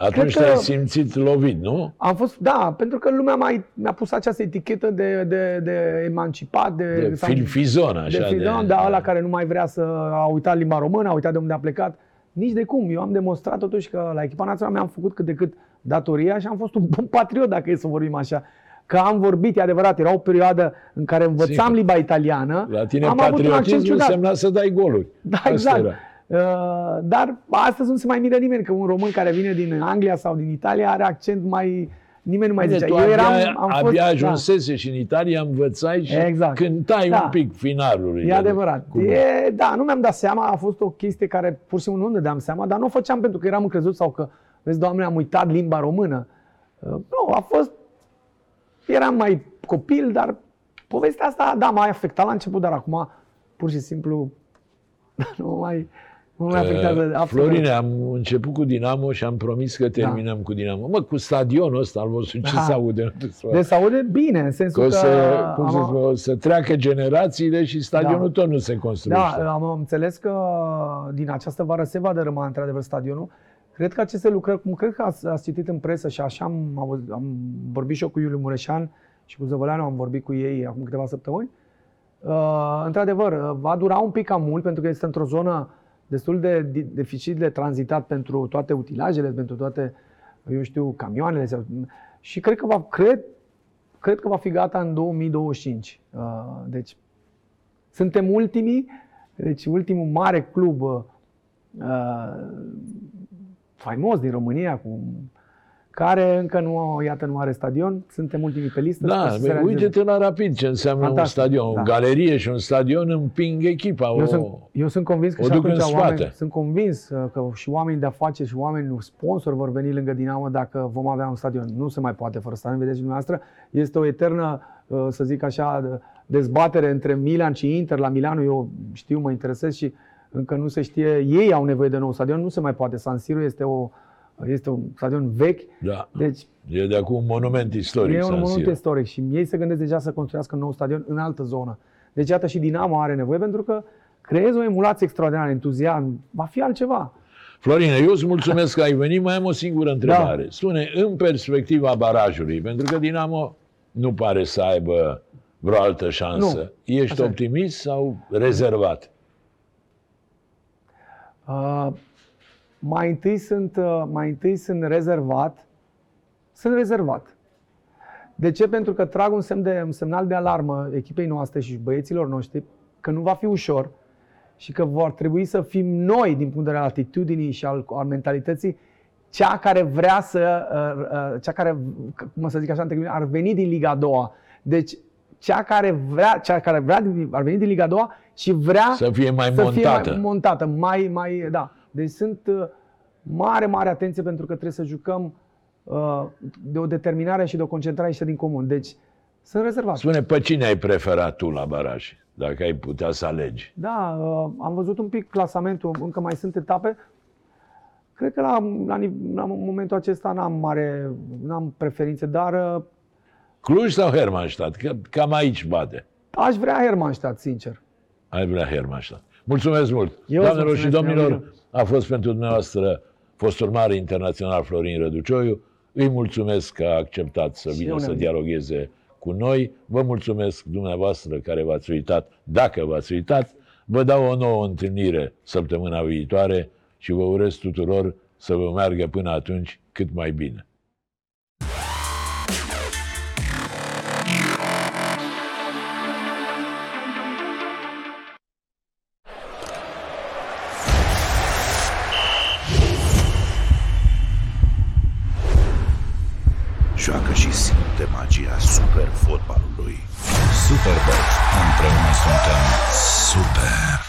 Atunci Cred că- te-ai simțit lovit, nu? am fost, da, pentru că lumea mai, mi-a pus această etichetă de, de, de emancipat, de, De sau- filfizon, așa. de frizon, da, ăla care nu mai vrea să a uitat limba română, a uitat de unde a plecat. Nici de cum. Eu am demonstrat totuși că la echipa națională mi-am făcut cât de cât datoria și am fost un bun patriot, dacă e să vorbim așa. Că am vorbit, e adevărat, era o perioadă în care învățam Sigur. limba italiană. La tine am avut un accent patriotismul ciudat. însemna să dai goluri. Da, Asta exact. era. Uh, dar astăzi nu se mai miră nimeni că un român care vine din Anglia sau din Italia are accent mai... Nimeni nu mai Bine, zicea. tu Eu abia, eram, am fost, abia da. ajunsese și în Italia învățai și Exact. cântai Da. un pic finalul. E adevărat. Cum? E, da, nu mi-am dat seama, a fost o chestie care pur și simplu nu ne dădeam seama, dar nu o făceam pentru că eram încrezut sau că, vezi, doamne, am uitat limba română. Uh, Nu, a fost, eram mai copil, dar povestea asta, da, m-a afectat la început, dar acum, pur și simplu, nu mai, nu mai afectează Uh, absolut. Florine, am început cu Dinamo și am promis că terminăm cu Dinamo. Mă, cu stadionul ăsta al vostru, ce Da. se aude? Nu te Deci se aude bine, în Că sensul o că... să, cum să, am- spun, o să treacă generațiile și stadionul Da. tot nu se construiește. Da, am înțeles că din această vară se va dărâma într-adevăr stadionul. Cred că aceste lucrări, cum cred că ați, ați citit în presă și așa am, auzit- am vorbit și eu cu Iuliu Mureșan și cu Zăvăleanu, am vorbit cu ei acum câteva săptămâni. Uh, într-adevăr, uh, va dura un pic cam mult pentru că este într-o zonă destul de di- dificil de tranzitat pentru toate utilajele, pentru toate, eu știu, camioanele. Sau, și cred că va, cred, cred că va fi gata în 2025. Uh, deci suntem ultimii, deci ultimul mare club uh, faimos din România, cu, care încă nu, iată, nu are stadion. Suntem ultimii pe listă. Da, sper să se băi, realizeze. uite-te la Rapid ce înseamnă Fantastic, un stadion. da. O galerie și un stadion împing echipa. Eu o... sunt, eu sunt convins că o și duc în atunci spate. oameni, sunt convins uh, că și oameni de afaceri și oameni sponsori vor veni lângă Dinamo dacă vom avea un stadion. Nu se mai poate fără stadion, vedeți și dumneavoastră. Este o eternă, uh, să zic așa, de- dezbatere între Milan și Inter. La Milano eu știu, mă interesez și încă nu se știe. Ei au nevoie de nou stadion, nu se mai poate. San Siro este, o, este un stadion vechi. Da. Deci E de acum un monument istoric. e un San monument Siro. istoric și ei se gândesc deja să construiască un nou stadion în altă zonă. Deci iată și Dinamo are nevoie pentru că creează o emulație extraordinară, entuziasm, va fi altceva. Florine, eu îți mulțumesc că ai venit. Mai am o singură întrebare. Da. Spune, în perspectiva barajului, pentru că Dinamo nu pare să aibă vreo altă șansă. Ești Așa e. optimist sau rezervat? Uh, mai întâi sunt, uh, mai întâi sunt rezervat. Sunt rezervat. De ce? Pentru că trag un, semn de, un semnal de alarmă echipei noastre și băieților noștri că nu va fi ușor și că vor trebui să fim noi, din punct de vedere al atitudinii și al, al mentalității, cea care vrea să, uh, uh, cea care, cum să zic așa, între ghilimele, ar veni din Liga a doua. Deci, cea care vrea, cea care vrea, din- ar veni din Liga a doua și vrea Să fie mai să montată. fie mai montată, mai, mai, da. Deci sunt uh, mare, mare atenție pentru că trebuie să jucăm uh, de o determinare și de o concentrare și din comun. Deci sunt rezervat. Spune, pe cine ai preferat tu la baraj, dacă ai putea să alegi? Da, uh, am văzut un pic clasamentul, încă mai sunt etape. Cred că la, la, niv- la momentul acesta n-am mare, n-am preferințe, dar uh, Cluj sau Hermannstadt? Că cam aici bate. aș vrea Hermannstadt, sincer. Ai vrea Hermannstadt. Mulțumesc mult! Eu Doamnelor îți și mulțumesc, domnilor, Leonid. A fost pentru dumneavoastră fostul mare internațional Florin Răducioiu. Îi mulțumesc că a acceptat să Și vină eu să ne-am- dialogueze cu noi. Vă mulțumesc dumneavoastră care v-ați uitat, dacă v-ați uitat. Vă dau o nouă întâlnire săptămâna viitoare și vă urez tuturor să vă meargă până atunci cât mai bine. Magia super fotbalului. Superbox. Împreună suntem super.